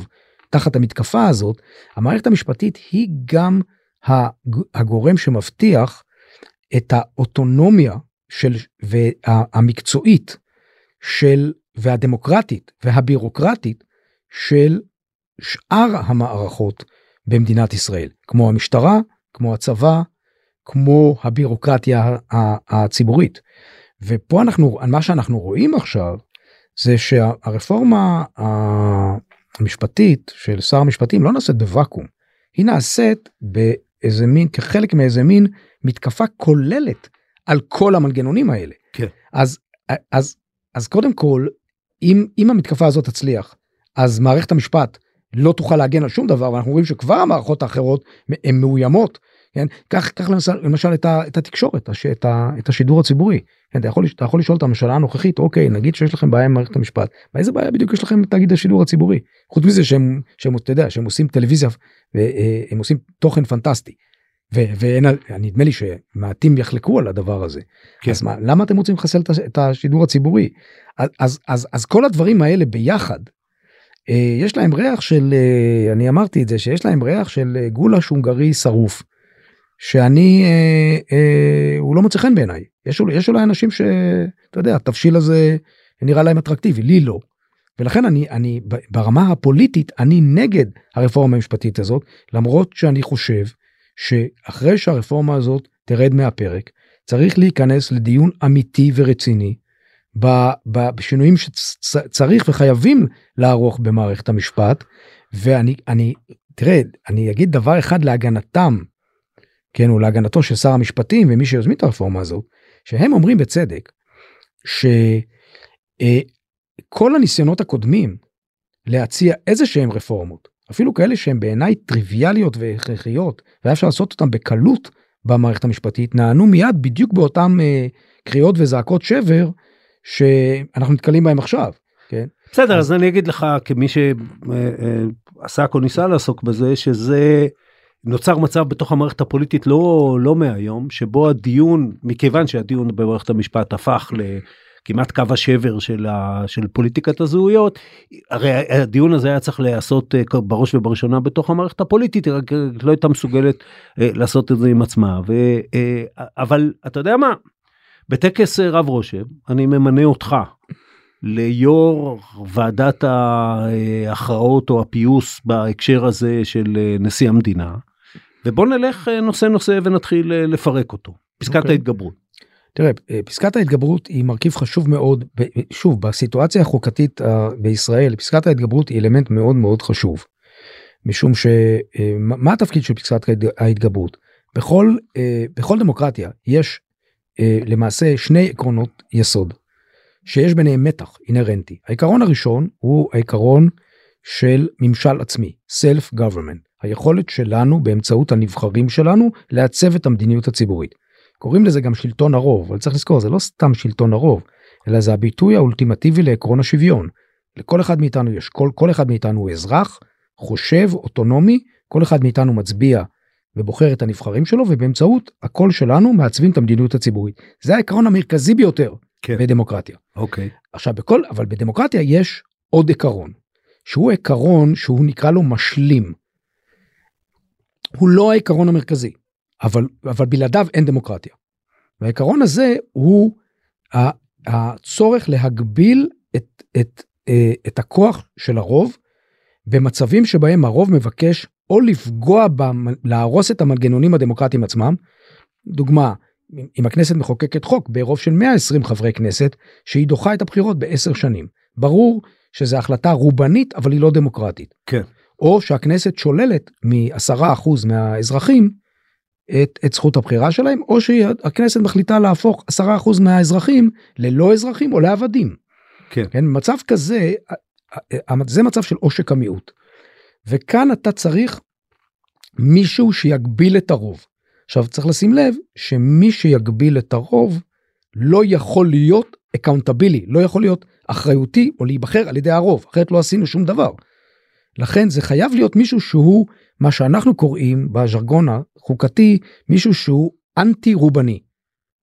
תחת המתקפה הזאת, המערכת המשפטית היא גם הגורם שמבטיח את האוטונומיה של, והמקצועית של, והדמוקרטית והבירוקרטית של שאר המערכות במדינת ישראל, כמו המשטרה, כמו הצבא, כמו הבירוקרטיה הציבורית. ופה אנחנו, מה שאנחנו רואים עכשיו, זה שהרפורמה המשפטית של שר המשפטים לא נעשית בוואקום, היא נעשית באיזה מין, כחלק מאיזה מין מתקפה כוללת על כל המנגנונים האלה. כן. אז, אז, אז קודם כל, אם, אם המתקפה הזאת תצליח, אז מערכת המשפט לא תוכל להגן על שום דבר ואנחנו רואים שכבר המערכות האחרות הן מאוימות. כן? קח, קח למשל, למשל את, ה, את התקשורת, הש, את, ה, את השידור הציבורי. כן? אתה, יכול, אתה יכול לשאול את הממשלה הנוכחית, אוקיי, נגיד שיש לכם בעיה עם מערכת המשפט, איזה בעיה בדיוק יש לכם עם תאגיד השידור הציבורי? חוץ מזה שהם, שהם, אתה יודע, שהם עושים טלוויזיה, אה, עושים תוכן פנטסטי. ואין, נדמה לי שמעטים יחלקו על הדבר הזה. כן. אז מה, למה אתם רוצים לחסל את השידור הציבורי? אז, אז, אז, אז כל הדברים האלה ביחד, יש להם ריח של, אה, אני אמרתי את זה, שיש להם ריח של אה, גולש הונגרי שרוף. שאני, אה, אה, הוא לא מוצא חן בעיניי. יש, יש אולי אנשים שאתה יודע, התבשיל הזה נראה להם אטרקטיבי, לי לא. ולכן אני, אני ברמה הפוליטית, אני נגד הרפורמה המשפטית הזאת, למרות שאני חושב שאחרי שהרפורמה הזאת תרד מהפרק, צריך להיכנס לדיון אמיתי ורציני בשינויים שצריך וחייבים לערוך במערכת המשפט. ואני, אני, תראה, אני אגיד דבר אחד להגנתם כן, או להגנתו של שר המשפטים ומי שיוזמים את הרפורמה הזאת, שהם אומרים בצדק, שכל אה, הניסיונות הקודמים להציע איזה שהם רפורמות, אפילו כאלה שהם בעיניי טריוויאליות והכרחיות, והיה אפשר לעשות אותם בקלות במערכת המשפטית, נענו מיד בדיוק באותם אה, קריאות וזעקות שבר שאנחנו נתקלים בהם עכשיו, כן? בסדר, אז, אז אני אגיד לך כמי שעסק או ניסה לעסוק בזה, שזה נוצר מצב בתוך המערכת הפוליטית לא לא מהיום שבו הדיון מכיוון שהדיון במערכת המשפט הפך לכמעט קו השבר של, ה, של פוליטיקת הזהויות הרי הדיון הזה היה צריך להיעשות אה, בראש ובראשונה בתוך המערכת הפוליטית רק לא הייתה מסוגלת אה, לעשות את זה עם עצמה ו, אה, אבל אתה יודע מה בטקס רב רושם אני ממנה אותך ליו"ר ועדת ההכרעות או הפיוס בהקשר הזה של נשיא המדינה. ובוא נלך אה, נושא נושא ונתחיל אה, לפרק אותו. פסקת okay. אוקיי. ההתגברות. תראה, אה, פסקת ההתגברות היא מרכיב חשוב מאוד, שוב, בסיטואציה החוקתית בישראל, פסקת ההתגברות היא אלמנט מאוד מאוד חשוב. משום שמה התפקיד של פסקת ההתגברות? בכל, בכל דמוקרטיה יש למעשה שני עקרונות יסוד, שיש ביניהם מתח אינהרנטי. העיקרון הראשון הוא העיקרון של ממשל עצמי, self government. היכולת שלנו באמצעות הנבחרים שלנו לעצב את המדיניות הציבורית. קוראים לזה גם שלטון הרוב, אבל צריך לזכור זה לא סתם שלטון הרוב, אלא זה הביטוי האולטימטיבי לעקרון השוויון. לכל אחד מאיתנו יש כל כל אחד מאיתנו הוא אזרח חושב אוטונומי כל אחד מאיתנו מצביע ובוחר את הנבחרים שלו ובאמצעות הקול שלנו מעצבים את המדיניות הציבורית זה העקרון המרכזי ביותר כן. בדמוקרטיה. אוקיי. עכשיו בכל אבל בדמוקרטיה יש עוד עיקרון שהוא עיקרון שהוא נקרא לו משלים. הוא לא העיקרון המרכזי אבל אבל בלעדיו אין דמוקרטיה. והעיקרון הזה הוא הצורך להגביל את, את, אה, את הכוח של הרוב במצבים שבהם הרוב מבקש או לפגוע, להרוס את המנגנונים הדמוקרטיים עצמם. דוגמה, אם הכנסת מחוקקת חוק ברוב של 120 חברי כנסת שהיא דוחה את הבחירות בעשר שנים. ברור שזו החלטה רובנית אבל היא לא דמוקרטית. כן. או שהכנסת שוללת מ-10% מהאזרחים את, את זכות הבחירה שלהם, או שהכנסת מחליטה להפוך 10% מהאזרחים ללא אזרחים או לעבדים. כן. כן, מצב כזה, זה מצב של עושק המיעוט. וכאן אתה צריך מישהו שיגביל את הרוב. עכשיו צריך לשים לב שמי שיגביל את הרוב לא יכול להיות accountable, לא יכול להיות אחריותי או להיבחר על ידי הרוב, אחרת לא עשינו שום דבר. לכן זה חייב להיות מישהו שהוא מה שאנחנו קוראים בז'רגון החוקתי מישהו שהוא אנטי רובני.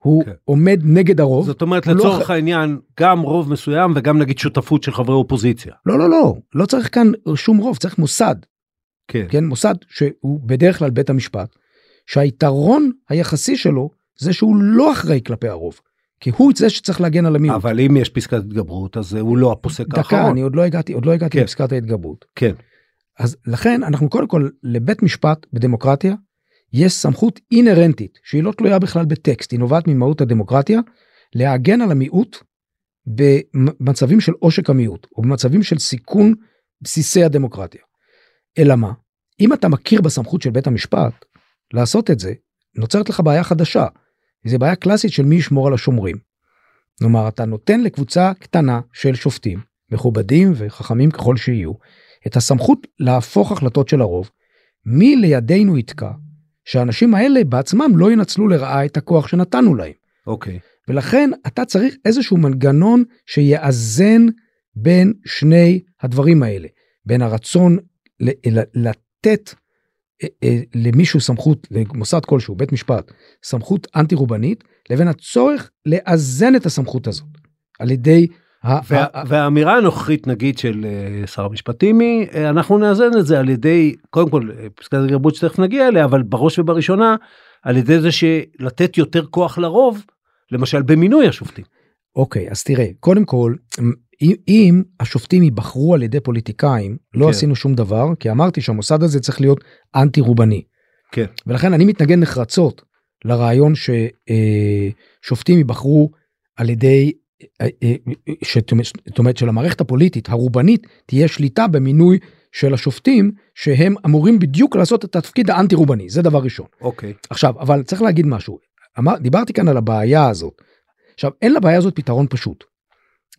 הוא כן. עומד נגד הרוב. זאת אומרת לא לצורך אח- העניין גם רוב מסוים וגם נגיד שותפות של חברי אופוזיציה. לא לא לא לא צריך כאן שום רוב צריך מוסד כן. כן מוסד שהוא בדרך כלל בית המשפט שהיתרון היחסי שלו זה שהוא לא אחראי כלפי הרוב כי הוא זה שצריך להגן על המיעוט. אבל אם יש פסקת התגברות אז הוא לא הפוסק דקה האחרון. אני עוד לא הגעתי עוד לא הגעתי כן. לפסקת ההתגברות. כן. אז לכן אנחנו קודם כל לבית משפט בדמוקרטיה יש סמכות אינהרנטית שהיא לא תלויה בכלל בטקסט היא נובעת ממהות הדמוקרטיה להגן על המיעוט במצבים של עושק המיעוט או במצבים של סיכון בסיסי הדמוקרטיה. אלא מה אם אתה מכיר בסמכות של בית המשפט לעשות את זה נוצרת לך בעיה חדשה. זו בעיה קלאסית של מי ישמור על השומרים. כלומר אתה נותן לקבוצה קטנה של שופטים מכובדים וחכמים ככל שיהיו את הסמכות להפוך החלטות של הרוב. מי לידינו יתקע שהאנשים האלה בעצמם לא ינצלו לרעה את הכוח שנתנו להם. אוקיי. ולכן אתה צריך איזשהו מנגנון שיאזן בין שני הדברים האלה בין הרצון ל- ל- לתת אה, אה, למישהו סמכות למוסד כלשהו בית משפט סמכות אנטי רובנית לבין הצורך לאזן את הסמכות הזאת על ידי והאמירה הנוכחית נגיד של אה, שר המשפטים היא אה, אנחנו נאזן את זה על ידי קודם כל אה, פסקת התגברות שתכף נגיע אליה אבל בראש ובראשונה על ידי זה שלתת יותר כוח לרוב למשל במינוי השופטים. אוקיי אז תראה קודם כל אם, אם השופטים ייבחרו על ידי פוליטיקאים לא כן. עשינו שום דבר כי אמרתי שהמוסד הזה צריך להיות אנטי רובני. כן. ולכן אני מתנגד נחרצות לרעיון ששופטים ייבחרו על ידי זאת אומרת שלמערכת הפוליטית הרובנית תהיה שליטה במינוי של השופטים שהם אמורים בדיוק לעשות את התפקיד האנטי רובני זה דבר ראשון. אוקיי. עכשיו אבל צריך להגיד משהו אמר, דיברתי כאן על הבעיה הזאת. עכשיו אין לבעיה הזאת פתרון פשוט.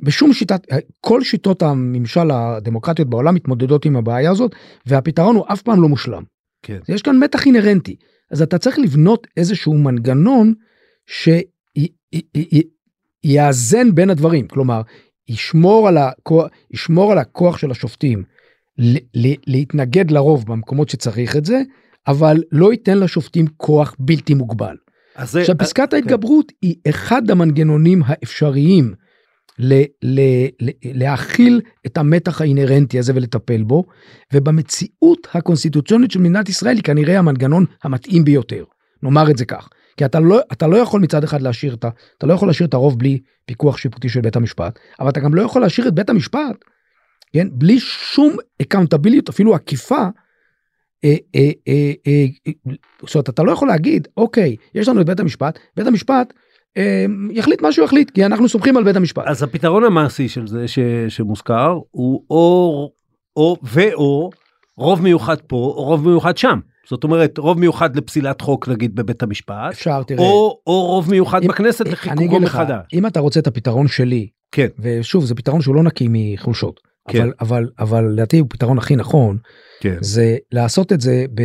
בשום שיטת כל שיטות הממשל הדמוקרטיות בעולם מתמודדות עם הבעיה הזאת והפתרון הוא אף פעם לא מושלם. כן. יש כאן מתח אינהרנטי אז אתה צריך לבנות איזשהו מנגנון שיאזן בין הדברים כלומר ישמור על הכוח ישמור על הכוח של השופטים להתנגד לרוב במקומות שצריך את זה אבל לא ייתן לשופטים כוח בלתי מוגבל. אז עכשיו אה, פסקת כן. ההתגברות היא אחד המנגנונים האפשריים ל- ל- ל- להכיל את המתח האינהרנטי הזה ולטפל בו ובמציאות הקונסטיטוציונית של מדינת ישראל היא כנראה המנגנון המתאים ביותר נאמר את זה כך כי אתה לא אתה לא יכול מצד אחד להשאיר את אתה לא יכול להשאיר את הרוב בלי פיקוח שיפוטי של בית המשפט אבל אתה גם לא יכול להשאיר את בית המשפט כן בלי שום אקאונטביליות אפילו עקיפה. אה, אה, אה, זאת אומרת אתה לא יכול להגיד אוקיי יש לנו את בית המשפט בית המשפט יחליט מה שהוא יחליט כי אנחנו סומכים על בית המשפט. אז הפתרון המעשי של זה ש, שמוזכר הוא או או ואו רוב מיוחד פה או רוב מיוחד שם זאת אומרת רוב מיוחד לפסילת חוק נגיד בבית המשפט אפשר תראה. או או רוב מיוחד אם- בכנסת לחיקוקו מחדש. אם אתה רוצה את הפתרון שלי כן. ושוב זה פתרון שהוא לא נקי מחולשות כן. אבל אבל אבל לדעתי הוא פתרון הכי נכון כן. זה לעשות את זה ב,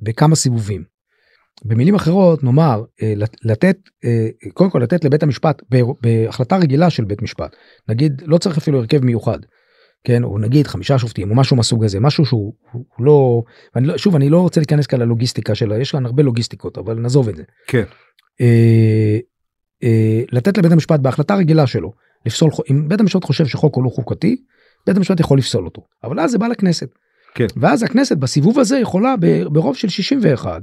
בכמה סיבובים. במילים אחרות נאמר אה, לת- לתת אה, קודם כל לתת לבית המשפט בהחלטה רגילה של בית משפט נגיד לא צריך אפילו הרכב מיוחד. כן או נגיד חמישה שופטים או משהו מהסוג הזה משהו שהוא הוא הוא לא, ואני לא שוב אני לא רוצה להיכנס כאן ללוגיסטיקה שלה יש כאן הרבה לוגיסטיקות אבל נעזוב את זה. כן. אה, אה, לתת לבית המשפט בהחלטה רגילה שלו לפסול אם בית המשפט חושב שחוק הוא לא חוקתי בית המשפט יכול לפסול אותו אבל אז זה בא לכנסת. כן. ואז הכנסת בסיבוב הזה יכולה ברוב של 61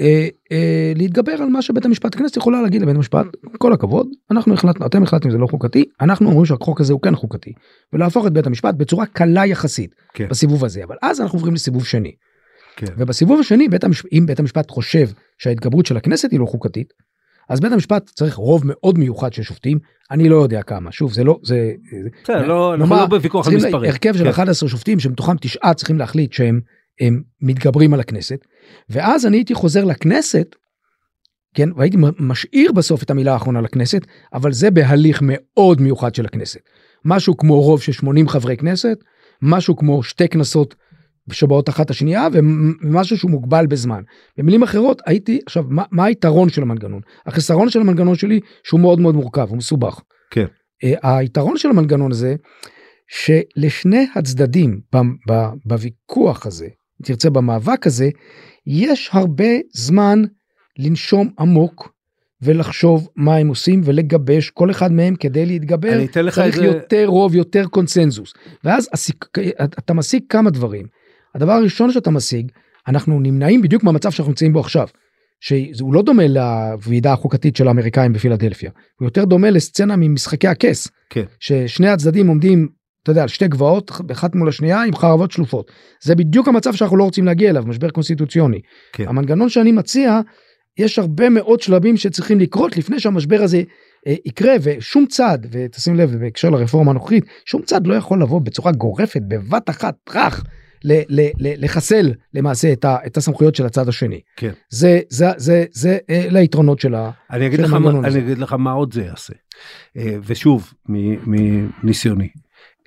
אה, אה, להתגבר על מה שבית המשפט הכנסת יכולה להגיד לבית המשפט כל הכבוד אנחנו החלטנו אתם החלטתם זה לא חוקתי אנחנו אומרים שהחוק הזה הוא כן חוקתי ולהפוך את בית המשפט בצורה קלה יחסית כן. בסיבוב הזה אבל אז אנחנו עוברים לסיבוב שני כן. ובסיבוב השני בית המשפט אם בית המשפט חושב שההתגברות של הכנסת היא לא חוקתית אז בית המשפט צריך רוב מאוד מיוחד של שופטים אני לא יודע כמה שוב זה לא זה בסדר, לא, אנחנו נאמר, לא בוויכוח על מספרים. הרכב של כן. 11 שופטים שמתוכם תשעה צריכים להחליט שהם הם מתגברים על הכנסת ואז אני הייתי חוזר לכנסת. כן והייתי משאיר בסוף את המילה האחרונה לכנסת אבל זה בהליך מאוד מיוחד של הכנסת משהו כמו רוב של 80 חברי כנסת משהו כמו שתי כנסות שבאות אחת השנייה ומשהו שהוא מוגבל בזמן. במילים אחרות הייתי עכשיו מה, מה היתרון של המנגנון החיסרון של המנגנון שלי שהוא מאוד מאוד מורכב הוא מסובך. כן. Uh, היתרון של המנגנון הזה שלשני הצדדים ב, ב, בוויכוח הזה אם תרצה במאבק הזה יש הרבה זמן לנשום עמוק ולחשוב מה הם עושים ולגבש כל אחד מהם כדי להתגבר צריך איזה- יותר רוב יותר קונצנזוס ואז הסיק... אתה משיג כמה דברים. הדבר הראשון שאתה משיג אנחנו נמנעים בדיוק מהמצב שאנחנו נמצאים בו עכשיו. שהוא לא דומה לוועידה החוקתית של האמריקאים בפילדלפיה הוא יותר דומה לסצנה ממשחקי הכס כן. ששני הצדדים עומדים אתה יודע על שתי גבעות אחת מול השנייה עם חרבות שלופות זה בדיוק המצב שאנחנו לא רוצים להגיע אליו משבר קונסטיטוציוני. כן. המנגנון שאני מציע יש הרבה מאוד שלבים שצריכים לקרות לפני שהמשבר הזה אה, יקרה ושום צד ותשים לב בהקשר לרפורמה הנוכחית שום צד לא יכול לבוא בצורה גורפת בבת אחת טראח לחסל למעשה את, ה, את הסמכויות של הצד השני. כן. זה זה זה זה אה, ליתרונות של המנגנון הזה. אני אגיד לך מה עוד זה יעשה. אה, ושוב מ- מניסיוני.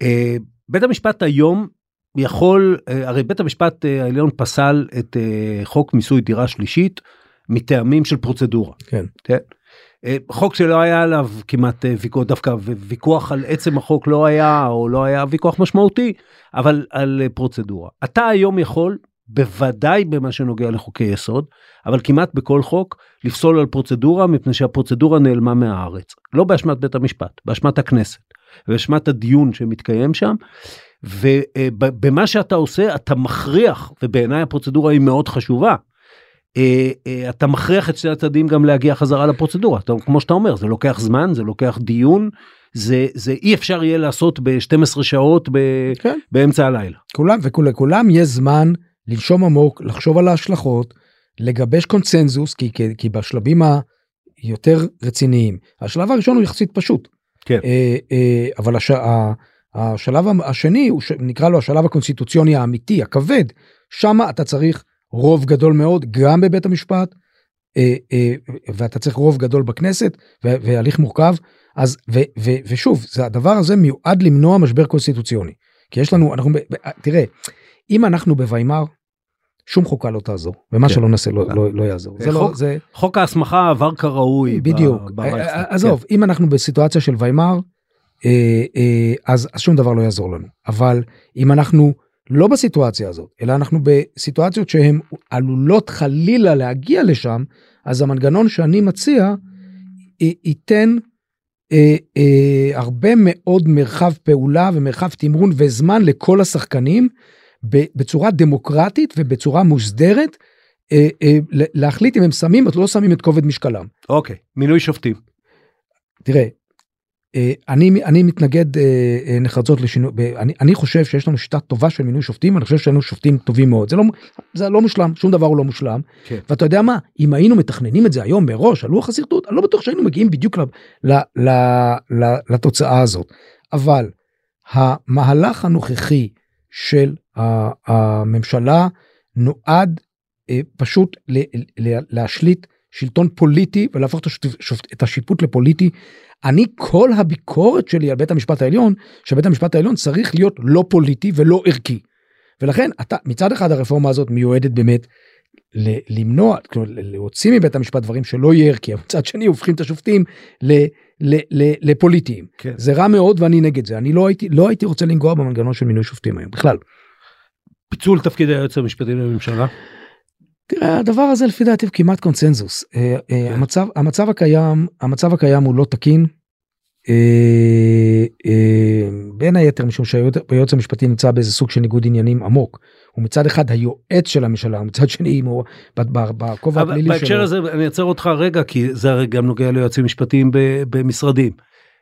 אה, בית המשפט היום יכול אה, הרי בית המשפט אה, העליון פסל את חוק מיסוי דירה שלישית מטעמים של פרוצדורה. כן. כן. חוק שלא היה עליו כמעט ויכוח דווקא ויכוח על עצם החוק לא היה או לא היה ויכוח משמעותי אבל על פרוצדורה. אתה היום יכול בוודאי במה שנוגע לחוקי יסוד אבל כמעט בכל חוק לפסול על פרוצדורה מפני שהפרוצדורה נעלמה מהארץ לא באשמת בית המשפט באשמת הכנסת באשמת הדיון שמתקיים שם. ובמה שאתה עושה אתה מכריח ובעיניי הפרוצדורה היא מאוד חשובה. אה, אה, אתה מכריח את שני הצדדים גם להגיע חזרה לפרוצדורה אתה, כמו שאתה אומר זה לוקח זמן זה לוקח דיון זה זה אי אפשר יהיה לעשות ב-12 שעות ב, כן. באמצע הלילה. כולם וכולם יש זמן לנשום עמוק לחשוב על ההשלכות לגבש קונצנזוס כי, כי, כי בשלבים היותר רציניים השלב הראשון הוא יחסית פשוט. כן. אה, אה, אבל הש, השלב השני הוא ש, נקרא לו השלב הקונסטיטוציוני האמיתי הכבד. שם אתה צריך רוב גדול מאוד גם בבית המשפט אה, ואתה צריך רוב גדול בכנסת והליך מורכב. אז ו- ו- ושוב זה הדבר הזה מיועד למנוע משבר קונסטיטוציוני. כי יש לנו אנחנו תראה אם אנחנו בוויימר שום חוקה לא תעזור ומה כן. שלא נעשה לא, לא, לא יעזור זה לא חוק- זה חוק ההסמכה עבר כראוי. בדיוק ברייכסטאג. אה, עזוב אם אנחנו בסיטואציה של ויימר אה, אה, אז אז שום דבר לא יעזור לנו אבל אם אנחנו לא בסיטואציה הזאת אלא אנחנו בסיטואציות שהן עלולות חלילה להגיע לשם אז המנגנון שאני מציע ייתן אה, אה, הרבה מאוד מרחב פעולה ומרחב תמרון וזמן לכל השחקנים בצורה דמוקרטית ובצורה מוסדרת אה, אה, להחליט אם הם שמים או לא שמים את כובד משקלם. אוקיי מינוי שופטים. תראה, אה, אני, אני מתנגד נחרצות לשינוי, אני, אני חושב שיש לנו שיטה טובה של מינוי שופטים, אני חושב שיש לנו שופטים טובים מאוד, זה לא, זה לא מושלם, שום דבר הוא לא מושלם, כן. ואתה יודע מה, אם היינו מתכננים את זה היום מראש על לוח השרטוט, אני לא בטוח שהיינו מגיעים בדיוק ל, ל, ל, ל, לתוצאה הזאת, אבל המהלך הנוכחי של הממשלה נועד אה, פשוט להשליט שלטון פוליטי ולהפוך את השיפוט לפוליטי. אני כל הביקורת שלי על בית המשפט העליון שבית המשפט העליון צריך להיות לא פוליטי ולא ערכי. ולכן אתה מצד אחד הרפורמה הזאת מיועדת באמת למנוע, כלומר, להוציא מבית המשפט דברים שלא יהיה ערכי, מצד שני הופכים את השופטים לפוליטיים. כן. זה רע מאוד ואני נגד זה. אני לא הייתי, לא הייתי רוצה לנגוע במנגנון של מינוי שופטים היום, בכלל. פיצול תפקיד היועץ המשפטי לממשלה. תראה, הדבר הזה לפי דעתי הוא כמעט קונצנזוס. אה, אה, כן. המצב, המצב הקיים, המצב הקיים הוא לא תקין. אה, אה, בין היתר משום שהיועץ המשפטי נמצא באיזה סוג של ניגוד עניינים עמוק. הוא מצד אחד היועץ של הממשלה, ומצד שני הוא ב- ב- בכובע הפלילי בהקשר שלו. הזה אני אעצר אותך רגע כי זה הרי גם נוגע ליועצים משפטיים במשרדים.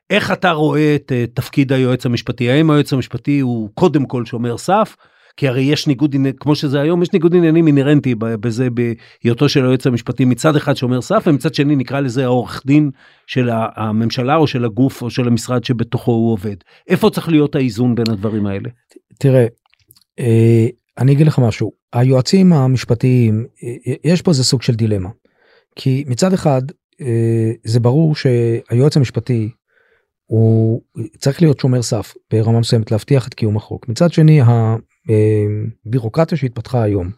איך אתה רואה את אה, תפקיד היועץ המשפטי האם היועץ המשפטי הוא קודם כל שומר סף כי הרי יש ניגוד עניינים כמו שזה היום יש ניגוד עניינים אינהרנטי בזה בהיותו של היועץ המשפטי מצד אחד שומר סף ומצד שני נקרא לזה העורך דין של הממשלה או של הגוף או של המשרד שבתוכו הוא עובד איפה צריך להיות האיזון בין הדברים האלה. תראה, אה, אני אגיד לך משהו, היועצים המשפטיים, אה, יש פה איזה סוג של דילמה. כי מצד אחד, אה, זה ברור שהיועץ המשפטי הוא צריך להיות שומר סף ברמה מסוימת להבטיח את קיום החוק. מצד שני, הבירוקרטיה שהתפתחה היום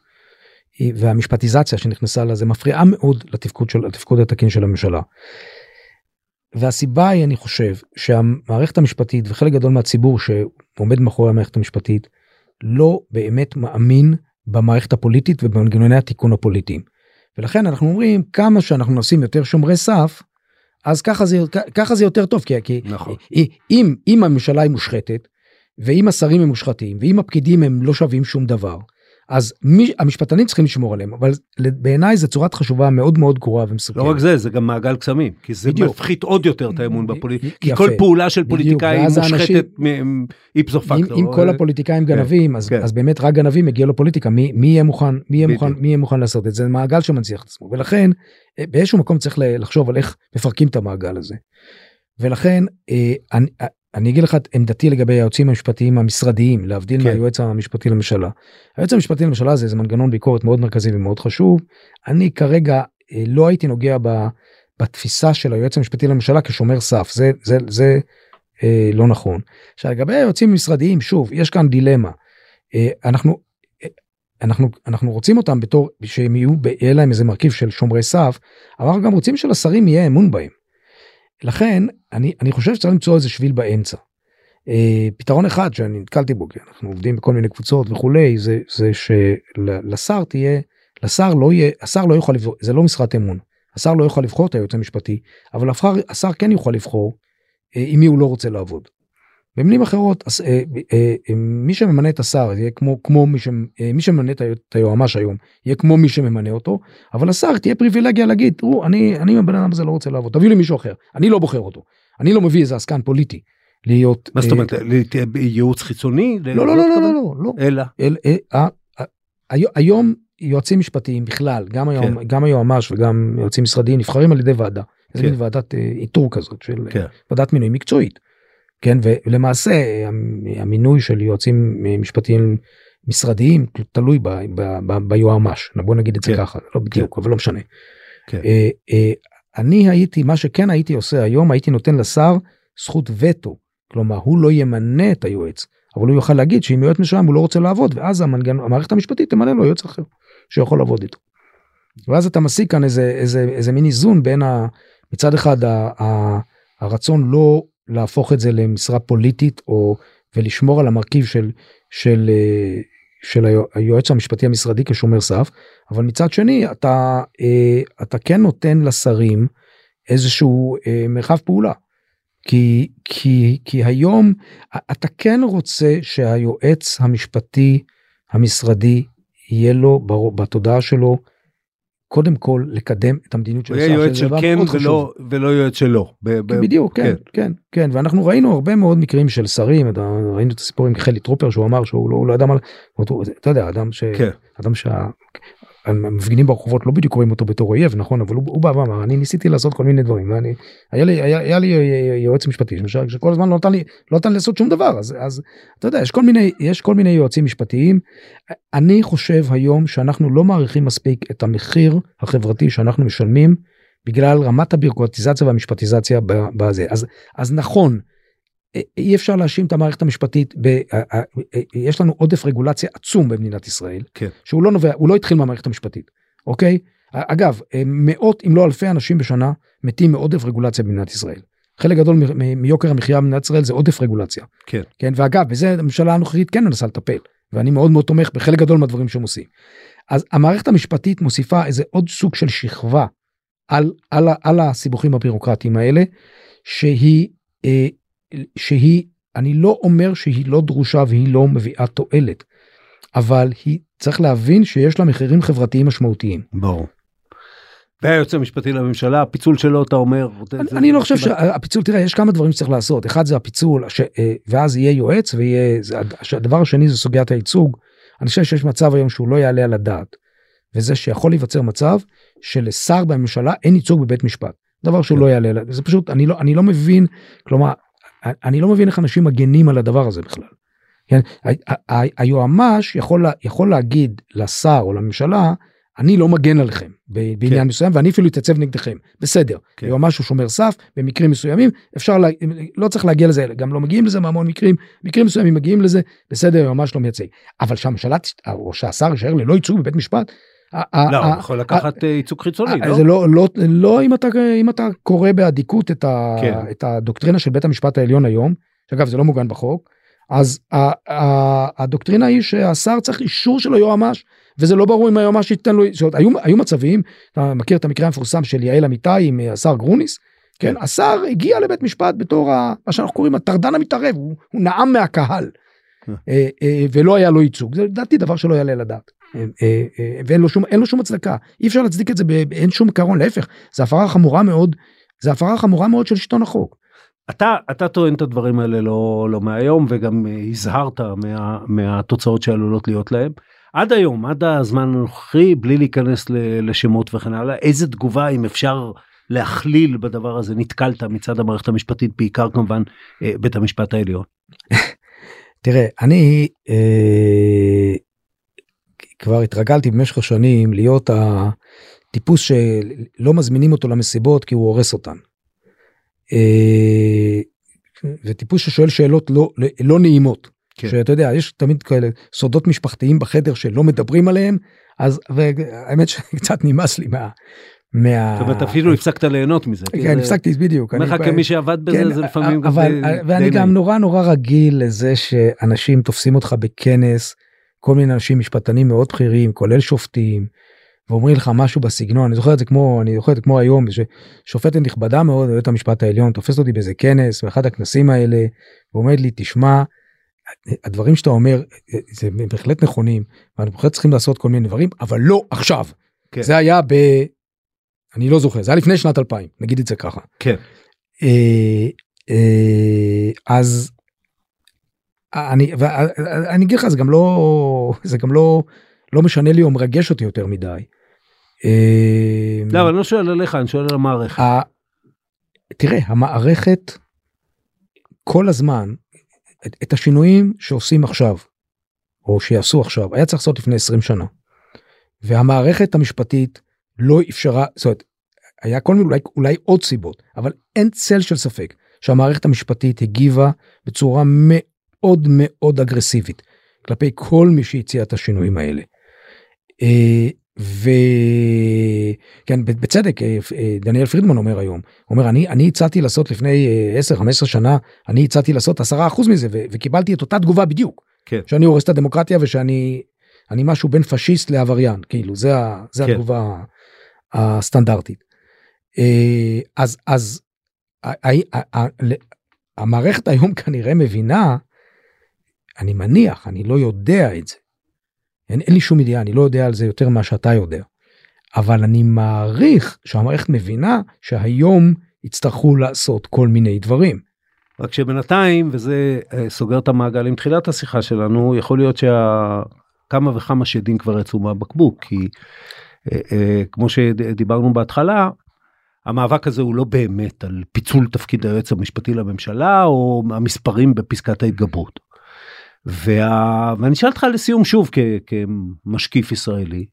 היא- והמשפטיזציה שנכנסה לזה מפריעה מאוד לתפקוד של התפקוד התקין של הממשלה. והסיבה היא אני חושב שהמערכת המשפטית וחלק גדול מהציבור שעומד מאחורי המערכת המשפטית לא באמת מאמין במערכת הפוליטית ובמנגנוני התיקון הפוליטיים. ולכן אנחנו אומרים כמה שאנחנו נשים יותר שומרי סף אז ככה זה ככה זה יותר טוב כי, כי נכון. אם אם הממשלה היא מושחתת ואם השרים הם מושחתים ואם הפקידים הם לא שווים שום דבר אז מי, המשפטנים צריכים לשמור עליהם אבל בעיניי זה צורת חשובה מאוד מאוד גרועה ומסוכנת. לא רק זה זה גם מעגל קסמים כי זה בדיוק. מפחית עוד יותר את האמון בפוליטיקה כי. כל פעולה של בדיוק, פוליטיקאי ואז מושחתת איפסו אם, פקטור. אם כל הפוליטיקאים גנבים אז, כן. אז באמת רק גנבים מגיע לו פוליטיקה מי, מי יהיה מוכן מי יהיה מוכן. מי יהיה מוכן לעשות את זה זה מעגל שמנציח את עצמו ולכן אה, באיזשהו מקום צריך לחשוב על איך מפרקים את המעגל הזה. ולכן אה, אני, אגיד לך את עמדתי לגבי היועצים המשפטיים המשרדיים להבדיל כן. מהיועץ המשפטי לממשלה. היועץ המשפטי לממשלה זה, זה מנגנון ביקורת מאוד מרכזי ומאוד חשוב. אני כרגע אה, לא הייתי נוגע ב, בתפיסה של היועץ המשפטי לממשלה כשומר סף זה זה זה אה, לא נכון. עכשיו לגבי היועצים המשרדיים שוב יש כאן דילמה. אה, אנחנו אה, אנחנו אנחנו רוצים אותם בתור שהם יהיו יהיה להם איזה מרכיב של שומרי סף אבל אנחנו גם רוצים שלשרים יהיה אמון בהם. לכן אני אני חושב שצריך למצוא איזה שביל באמצע. אה, פתרון אחד שאני נתקלתי בו כי אנחנו עובדים בכל מיני קבוצות וכולי זה זה שלשר תהיה לשר לא יהיה השר לא יוכל לבחור זה לא משרת אמון השר לא יוכל לבחור את היועץ המשפטי אבל השר כן יוכל לבחור אה, עם מי הוא לא רוצה לעבוד. במילים אחרות הס- אה, אה, אה, מי שממנה את השר יהיה כמו כמו מי, ש, אה, מי שממנה את את היועמ"ש היום יהיה כמו מי שממנה אותו אבל לשר תהיה פריבילגיה להגיד תראו אני אני עם הבן אדם הזה לא רוצה לעבוד תביאו לי מישהו אחר אני לא בוחר אותו אני לא מביא איזה עסקן פוליטי להיות מה זאת אה, אומרת ייעוץ חיצוני? לא לא לא לא לא לא לא אלא אל, אה, היום- יועצים משפטיים בכלל גם היום גם היועמ"ש וגם יועצים משרדיים נבחרים על ידי ועדה. זה כן. מין ועדת אה, איתור כזאת של כן. ועדת מינוי מקצועית. כן ולמעשה המ- המינוי של יועצים משפטיים משרדיים תלוי ביועמ"ש בוא נגיד את זה כן. ככה לא בדיוק אבל לא משנה. כן. אה, אה, אני הייתי מה שכן הייתי עושה היום הייתי נותן לשר זכות וטו כלומר הוא לא ימנה את היועץ אבל הוא יוכל להגיד שאם יועץ מסוים הוא לא רוצה לעבוד ואז המנגנון המערכת המשפטית תמנה לו יועץ אחר שיכול לעבוד איתו. ואז אתה משיג כאן איזה איזה איזה מין איזון בין ה, מצד אחד ה, ה, הרצון לא להפוך את זה למשרה פוליטית או ולשמור על המרכיב של של אה, של היוע- היועץ המשפטי המשרדי כשומר סף אבל מצד שני אתה אה, אתה כן נותן לשרים איזשהו אה, מרחב פעולה. כי כי כי היום אתה כן רוצה שהיועץ המשפטי המשרדי יהיה לו בתודעה שלו קודם כל לקדם את המדיניות של הוא יהיה השר, יועץ של כן. ולא ולא יועץ שלא. בדיוק כן כן כן ואנחנו ראינו הרבה מאוד מקרים של שרים ראינו את הסיפור עם חילי טרופר שהוא אמר שהוא לא, הוא לא ידע מה אתה יודע אדם ש... כן. אדם שהמפגינים ברחובות לא בדיוק רואים אותו בתור אויב נכון אבל הוא, הוא בא ואמר אני ניסיתי לעשות כל מיני דברים ואני היה לי היה, היה לי יועץ משפטי שכל הזמן לא נתן לי לא נתן לעשות שום דבר אז אז אתה יודע יש כל מיני יש כל מיני יועצים משפטיים. אני חושב היום שאנחנו לא מעריכים מספיק את המחיר החברתי שאנחנו משלמים בגלל רמת הבירוקרטיזציה והמשפטיזציה בזה. אז אז נכון אי אפשר להאשים את המערכת המשפטית ב, אה, אה, אה, יש לנו עודף רגולציה עצום במדינת ישראל כן. שהוא לא נובע הוא לא התחיל מהמערכת המשפטית אוקיי? אגב, מאות אם לא אלפי אנשים בשנה מתים מעודף רגולציה במדינת ישראל. חלק גדול מיוקר המחיה במדינת ישראל זה עודף רגולציה. כן. כן, ואגב, בזה הממשלה הנוכחית כן מנסה לטפל, ואני מאוד מאוד תומך בחלק גדול מהדברים שהם עושים. אז המערכת המשפטית מוסיפה איזה עוד סוג של שכבה על, על, על הסיבוכים הבירוקרטיים האלה, שהיא, אה, שהיא, אני לא אומר שהיא לא דרושה והיא לא מביאה תועלת, אבל היא, צריך להבין שיש לה מחירים חברתיים משמעותיים. ברור. והיועץ המשפטי לממשלה הפיצול שלו אתה אומר אני, אני לא חושב שהפיצול תראה יש כמה דברים שצריך לעשות אחד זה הפיצול ש, אה, ואז יהיה יועץ ויהיה זה, הדבר השני זה סוגיית הייצוג אני חושב שיש מצב היום שהוא לא יעלה על הדעת וזה שיכול להיווצר מצב שלשר בממשלה אין ייצוג בבית משפט דבר שהוא כן. לא יעלה זה פשוט אני לא אני לא מבין כלומר אני לא מבין איך אנשים מגנים על הדבר הזה בכלל. כן, היועמ"ש יכול יכול להגיד לשר או לממשלה אני לא מגן עליכם בעניין כן. מסוים ואני אפילו אתייצב נגדכם בסדר כן. או משהו שומר סף במקרים מסוימים אפשר לה, לא צריך להגיע לזה גם לא מגיעים לזה מהמון מקרים מקרים מסוימים מגיעים לזה בסדר ממש לא מייצג אבל שהממשלה או שהשר יישאר ללא ייצוג בבית משפט. לא, הוא יכול לקחת אה, ייצוג חיצוני, לא? זה לא, לא, לא אם אתה, אם אתה קורא באדיקות את, ה, כן. את הדוקטרינה של בית המשפט העליון היום, שאגב זה לא מוגן בחוק, אז הדוקטרינה היא שהשר צריך אישור של היועמ"ש וזה לא ברור אם היועמ"ש ייתן לו, זאת היו, היו מצבים, אתה מכיר את המקרה המפורסם של יעל אמיתי עם אה, השר גרוניס? כן, כן, השר הגיע לבית משפט בתור ה, מה שאנחנו קוראים הטרדן המתערב, הוא, הוא נאם מהקהל אה, אה, ולא היה לו ייצוג, זה לדעתי דבר שלא יעלה לדעת. ואין לו שום אין לו שום הצדקה אי אפשר להצדיק את זה אין שום עיקרון להפך זה הפרה חמורה מאוד זה הפרה חמורה מאוד של שלטון החוק. אתה אתה טוען את הדברים האלה לא לא מהיום וגם הזהרת מה, מהתוצאות שעלולות להיות להם. עד היום עד הזמן הנוכחי בלי להיכנס לשמות וכן הלאה איזה תגובה אם אפשר להכליל בדבר הזה נתקלת מצד המערכת המשפטית בעיקר כמובן אה, בית המשפט העליון. [laughs] תראה אני אה, כבר התרגלתי במשך השנים להיות הטיפוס שלא מזמינים אותו למסיבות כי הוא הורס אותן. אה, וטיפוס ששואל שאלות לא לא נעימות. כן. שאתה יודע יש תמיד כאלה סודות משפחתיים בחדר שלא מדברים עליהם אז והאמת שקצת נמאס לי מה. מה... זאת אומרת אפילו הפסקת ליהנות מזה. כן הפסקתי בדיוק. אומר לך כמי שעבד בזה כן, זה לפעמים אבל ואני גם נורא נורא רגיל לזה שאנשים תופסים אותך בכנס כל מיני אנשים משפטנים מאוד בכירים כולל שופטים. ואומרים לך משהו בסגנון אני זוכר את זה כמו אני זוכר את זה כמו היום ששופטת נכבדה מאוד בבית המשפט העליון תופסת אותי באיזה כנס באחד הכנסים האלה ואומרת לי תשמע הדברים שאתה אומר זה בהחלט נכונים ואנחנו בהחלט צריכים לעשות כל מיני דברים אבל לא עכשיו כן. זה היה ב... אני לא זוכר זה היה לפני שנת 2000 נגיד את זה ככה. כן. אה, אה, אז אני ואני אגיד לך זה גם לא זה גם לא לא משנה לי או מרגש אותי יותר מדי. אה, לא אבל אני לא שואל עליך אני שואל על המערכת. תראה המערכת כל הזמן את, את השינויים שעושים עכשיו, או שיעשו עכשיו, היה צריך לעשות לפני 20 שנה. והמערכת המשפטית לא אפשרה, זאת אומרת, היה כל מיני אולי, אולי עוד סיבות, אבל אין צל של ספק שהמערכת המשפטית הגיבה בצורה מאוד מאוד אגרסיבית כלפי כל מי שהציע את השינויים האלה. אה, וכן בצדק אה, אה, דניאל פרידמן אומר היום אומר אני אני הצעתי לעשות לפני 10 15 שנה אני הצעתי לעשות 10 אחוז מזה וקיבלתי את אותה תגובה בדיוק כן. שאני הורס את הדמוקרטיה ושאני אני משהו בין פשיסט לעבריין כאילו זה זה כן. התגובה הסטנדרטית. אז אז המערכת היום כנראה מבינה אני מניח אני לא יודע את זה אין, אין לי שום ידיעה, אני לא יודע על זה יותר ממה שאתה יודע. אבל אני מעריך שהמערכת מבינה שהיום יצטרכו לעשות כל מיני דברים. רק שבינתיים, וזה אה, סוגר את המעגל עם תחילת השיחה שלנו, יכול להיות שכמה וכמה שדים כבר יצאו מהבקבוק, כי אה, אה, כמו שדיברנו בהתחלה, המאבק הזה הוא לא באמת על פיצול תפקיד היועץ המשפטי לממשלה או המספרים בפסקת ההתגברות. וה... ואני אשאל אותך לסיום שוב כ... כמשקיף ישראלי,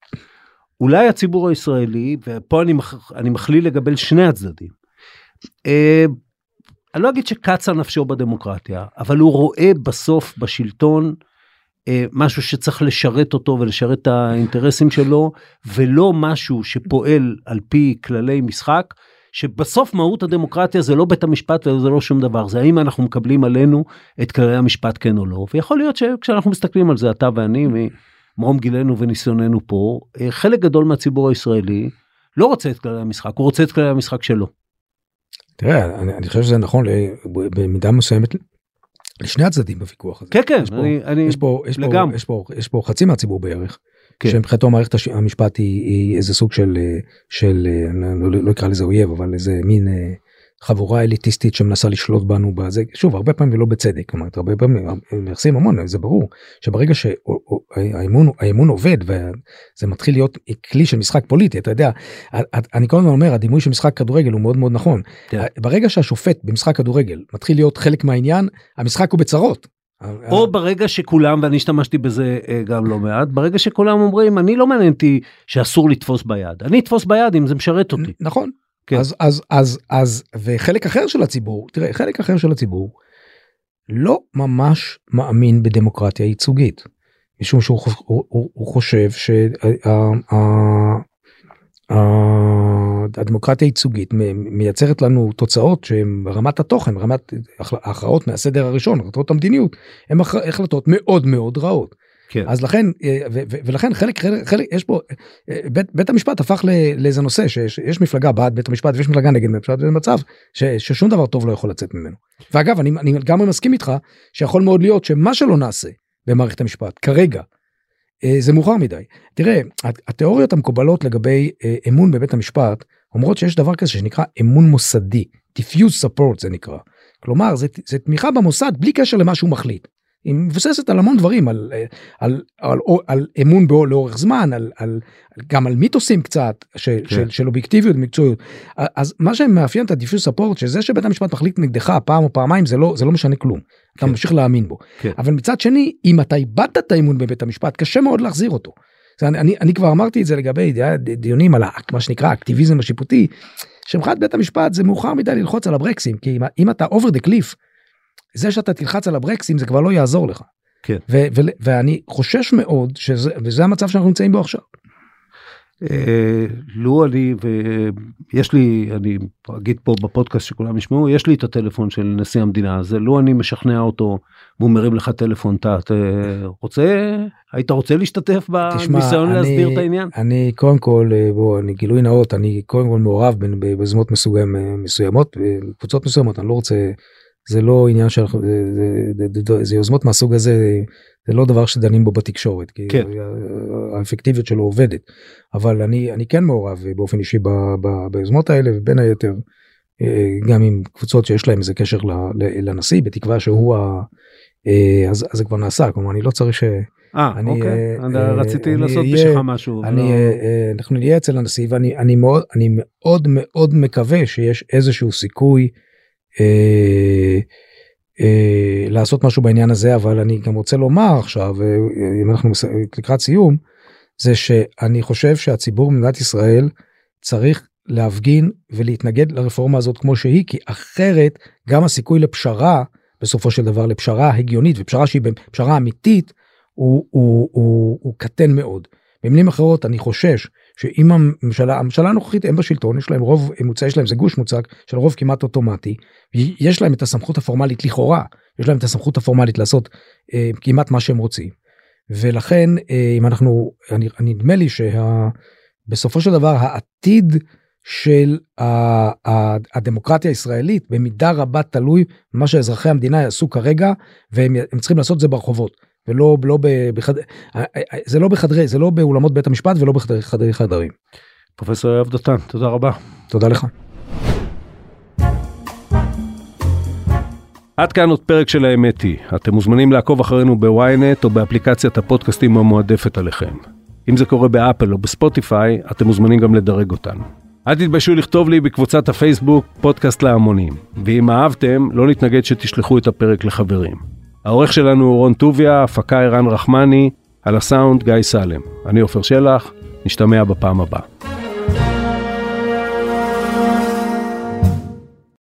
אולי הציבור הישראלי, ופה אני, מח... אני מכליל לגבי שני הצדדים, אה, אני לא אגיד שקצה נפשו בדמוקרטיה, אבל הוא רואה בסוף בשלטון אה, משהו שצריך לשרת אותו ולשרת את האינטרסים שלו, ולא משהו שפועל על פי כללי משחק, שבסוף מהות הדמוקרטיה זה לא בית המשפט וזה לא שום דבר, זה האם אנחנו מקבלים עלינו את כללי המשפט כן או לא, ויכול להיות שכשאנחנו מסתכלים על זה, אתה ואני, ממרום גילנו וניסיוננו פה, אה, חלק גדול מהציבור הישראלי לא רוצה את כללי המשחק, הוא רוצה את כללי המשחק שלו. תראה, אני, אני חושב שזה נכון במידה מסוימת לשני הצדדים בוויכוח הזה. כן, כן, יש פה, אני, אני יש פה, יש פה, לגמרי. יש פה, יש פה חצי מהציבור בערך. כן. שמבחינתו מערכת הש- המשפט היא, היא איזה סוג של, אה, של אה, אני לא, לא אקרא לזה אויב, אבל איזה מין אה, חבורה אליטיסטית שמנסה לשלוט בנו בזה, שוב, הרבה פעמים לא בצדק, כלומר, הרבה פעמים הם מייחסים המון, זה ברור, שברגע שהאמון האמון עובד וזה מתחיל להיות כלי של משחק פוליטי, אתה יודע, אני כל הזמן אומר, הדימוי של משחק כדורגל הוא מאוד מאוד נכון. כן. ברגע שהשופט במשחק כדורגל מתחיל להיות חלק מהעניין, המשחק הוא בצרות. או ברגע שכולם, ואני השתמשתי בזה אה, גם לא מעט, ברגע שכולם אומרים, אני לא מעניין אותי שאסור לתפוס ביד, אני אתפוס ביד אם זה משרת אותי. נכון. כן. אז, אז, אז, אז, וחלק אחר של הציבור, תראה, חלק אחר של הציבור לא ממש מאמין בדמוקרטיה ייצוגית, משום שהוא הוא, הוא, הוא חושב שהדמוקרטיה הייצוגית מייצרת לנו תוצאות שהן ברמת התוכן, ברמת ההכרעות מהסדר הראשון, החלטות המדיניות, הן החלטות מאוד מאוד רעות. כן. אז לכן אה, ו- ו- ולכן חלק חלק חלק יש פה אה, בית, בית המשפט הפך לאיזה נושא שיש יש מפלגה בעד בית המשפט ויש מפלגה נגד בית המשפט וזה מצב ש, ששום דבר טוב לא יכול לצאת ממנו. ואגב אני, אני גם מסכים איתך שיכול מאוד להיות שמה שלא נעשה במערכת המשפט כרגע זה מאוחר מדי. תראה הת- התיאוריות המקובלות לגבי אה, אמון בבית המשפט אומרות שיש דבר כזה שנקרא אמון מוסדי diffuse support זה נקרא. כלומר זה, זה תמיכה במוסד בלי קשר למה שהוא מחליט. היא מבוססת על המון דברים על אה, על על, על, על אמון בו לאורך זמן על, על גם על מיתוסים קצת של, כן. של, של אובייקטיביות מקצועיות אז מה שמאפיין את הדיפיוס ספורט שזה שבית המשפט מחליט נגדך פעם או פעמיים זה לא זה לא משנה כלום אתה כן. ממשיך להאמין בו כן. אבל מצד שני אם אתה איבדת את האמון בבית המשפט קשה מאוד להחזיר אותו. זה, אני, אני, אני כבר אמרתי את זה לגבי די- דיונים על ה- מה שנקרא האקטיביזם השיפוטי שמבחינת בית המשפט זה מאוחר מדי ללחוץ על הברקסים כי אם, אם אתה over the cliff זה שאתה תלחץ על הברקסים זה כבר לא יעזור לך. כן. ו- ו- ואני חושש מאוד שזה וזה המצב שאנחנו נמצאים בו עכשיו. אה, לו אני, ויש לי, אני אגיד פה בפודקאסט שכולם ישמעו, יש לי את הטלפון של נשיא המדינה הזה, לו אני משכנע אותו, והוא מרים לך טלפון, אתה רוצה, היית רוצה להשתתף בניסיון להסדיר את העניין? אני קודם כל אה, בוא אני גילוי נאות אני קודם כל מעורב ביוזמות אה, מסוימות בקבוצות מסוימות אני לא רוצה זה לא עניין שאנחנו זה, זה, זה, זה, זה יוזמות מהסוג הזה זה לא דבר שדנים בו בתקשורת כי כן. האפקטיביות שלו עובדת אבל אני אני כן מעורב באופן אישי ב, ב, ביוזמות האלה ובין היתר אה, גם עם קבוצות שיש להם איזה קשר ל- ל- לנשיא בתקווה שהוא ה... אה, אז, אז זה כבר נעשה כלומר אני לא צריך ש... אה, אני, אוקיי, אה, אני רציתי אני לעשות בשבילך משהו. אני לא- אה, אה, אנחנו נהיה אצל הנשיא ואני אני מאוד אני מאוד מאוד מקווה שיש איזשהו סיכוי אה, אה, לעשות משהו בעניין הזה אבל אני גם רוצה לומר עכשיו אה, אם אנחנו לקראת סיום זה שאני חושב שהציבור במדינת ישראל צריך להפגין ולהתנגד לרפורמה הזאת כמו שהיא כי אחרת גם הסיכוי לפשרה בסופו של דבר לפשרה הגיונית ופשרה שהיא פשרה אמיתית הוא, הוא, הוא, הוא קטן מאוד. במילים אחרות אני חושש שאם הממשלה הממשלה הנוכחית הם בשלטון יש להם רוב מוצע יש להם זה גוש מוצק של רוב כמעט אוטומטי יש להם את הסמכות הפורמלית לכאורה יש להם את הסמכות הפורמלית לעשות אה, כמעט מה שהם רוצים. ולכן אה, אם אנחנו אני, נדמה לי שבסופו של דבר העתיד של ה, ה, הדמוקרטיה הישראלית במידה רבה תלוי במה שאזרחי המדינה יעשו כרגע והם הם צריכים לעשות זה ברחובות ולא לא בחד... זה לא בחדרי זה לא באולמות בית המשפט ולא בחדרי חדרי חדרים. פרופסור יואב דותן, תודה רבה. תודה לך. עד כאן עוד פרק של האמת היא. אתם מוזמנים לעקוב אחרינו בוויינט או באפליקציית הפודקאסטים המועדפת עליכם. אם זה קורה באפל או בספוטיפיי, אתם מוזמנים גם לדרג אותנו. אל תתביישו לכתוב לי בקבוצת הפייסבוק פודקאסט להמונים, ואם אהבתם, לא נתנגד שתשלחו את הפרק לחברים. העורך שלנו הוא רון טוביה, הפקה ערן רחמני, על הסאונד גיא סלם. אני עופר שלח, נשתמע בפעם הבאה.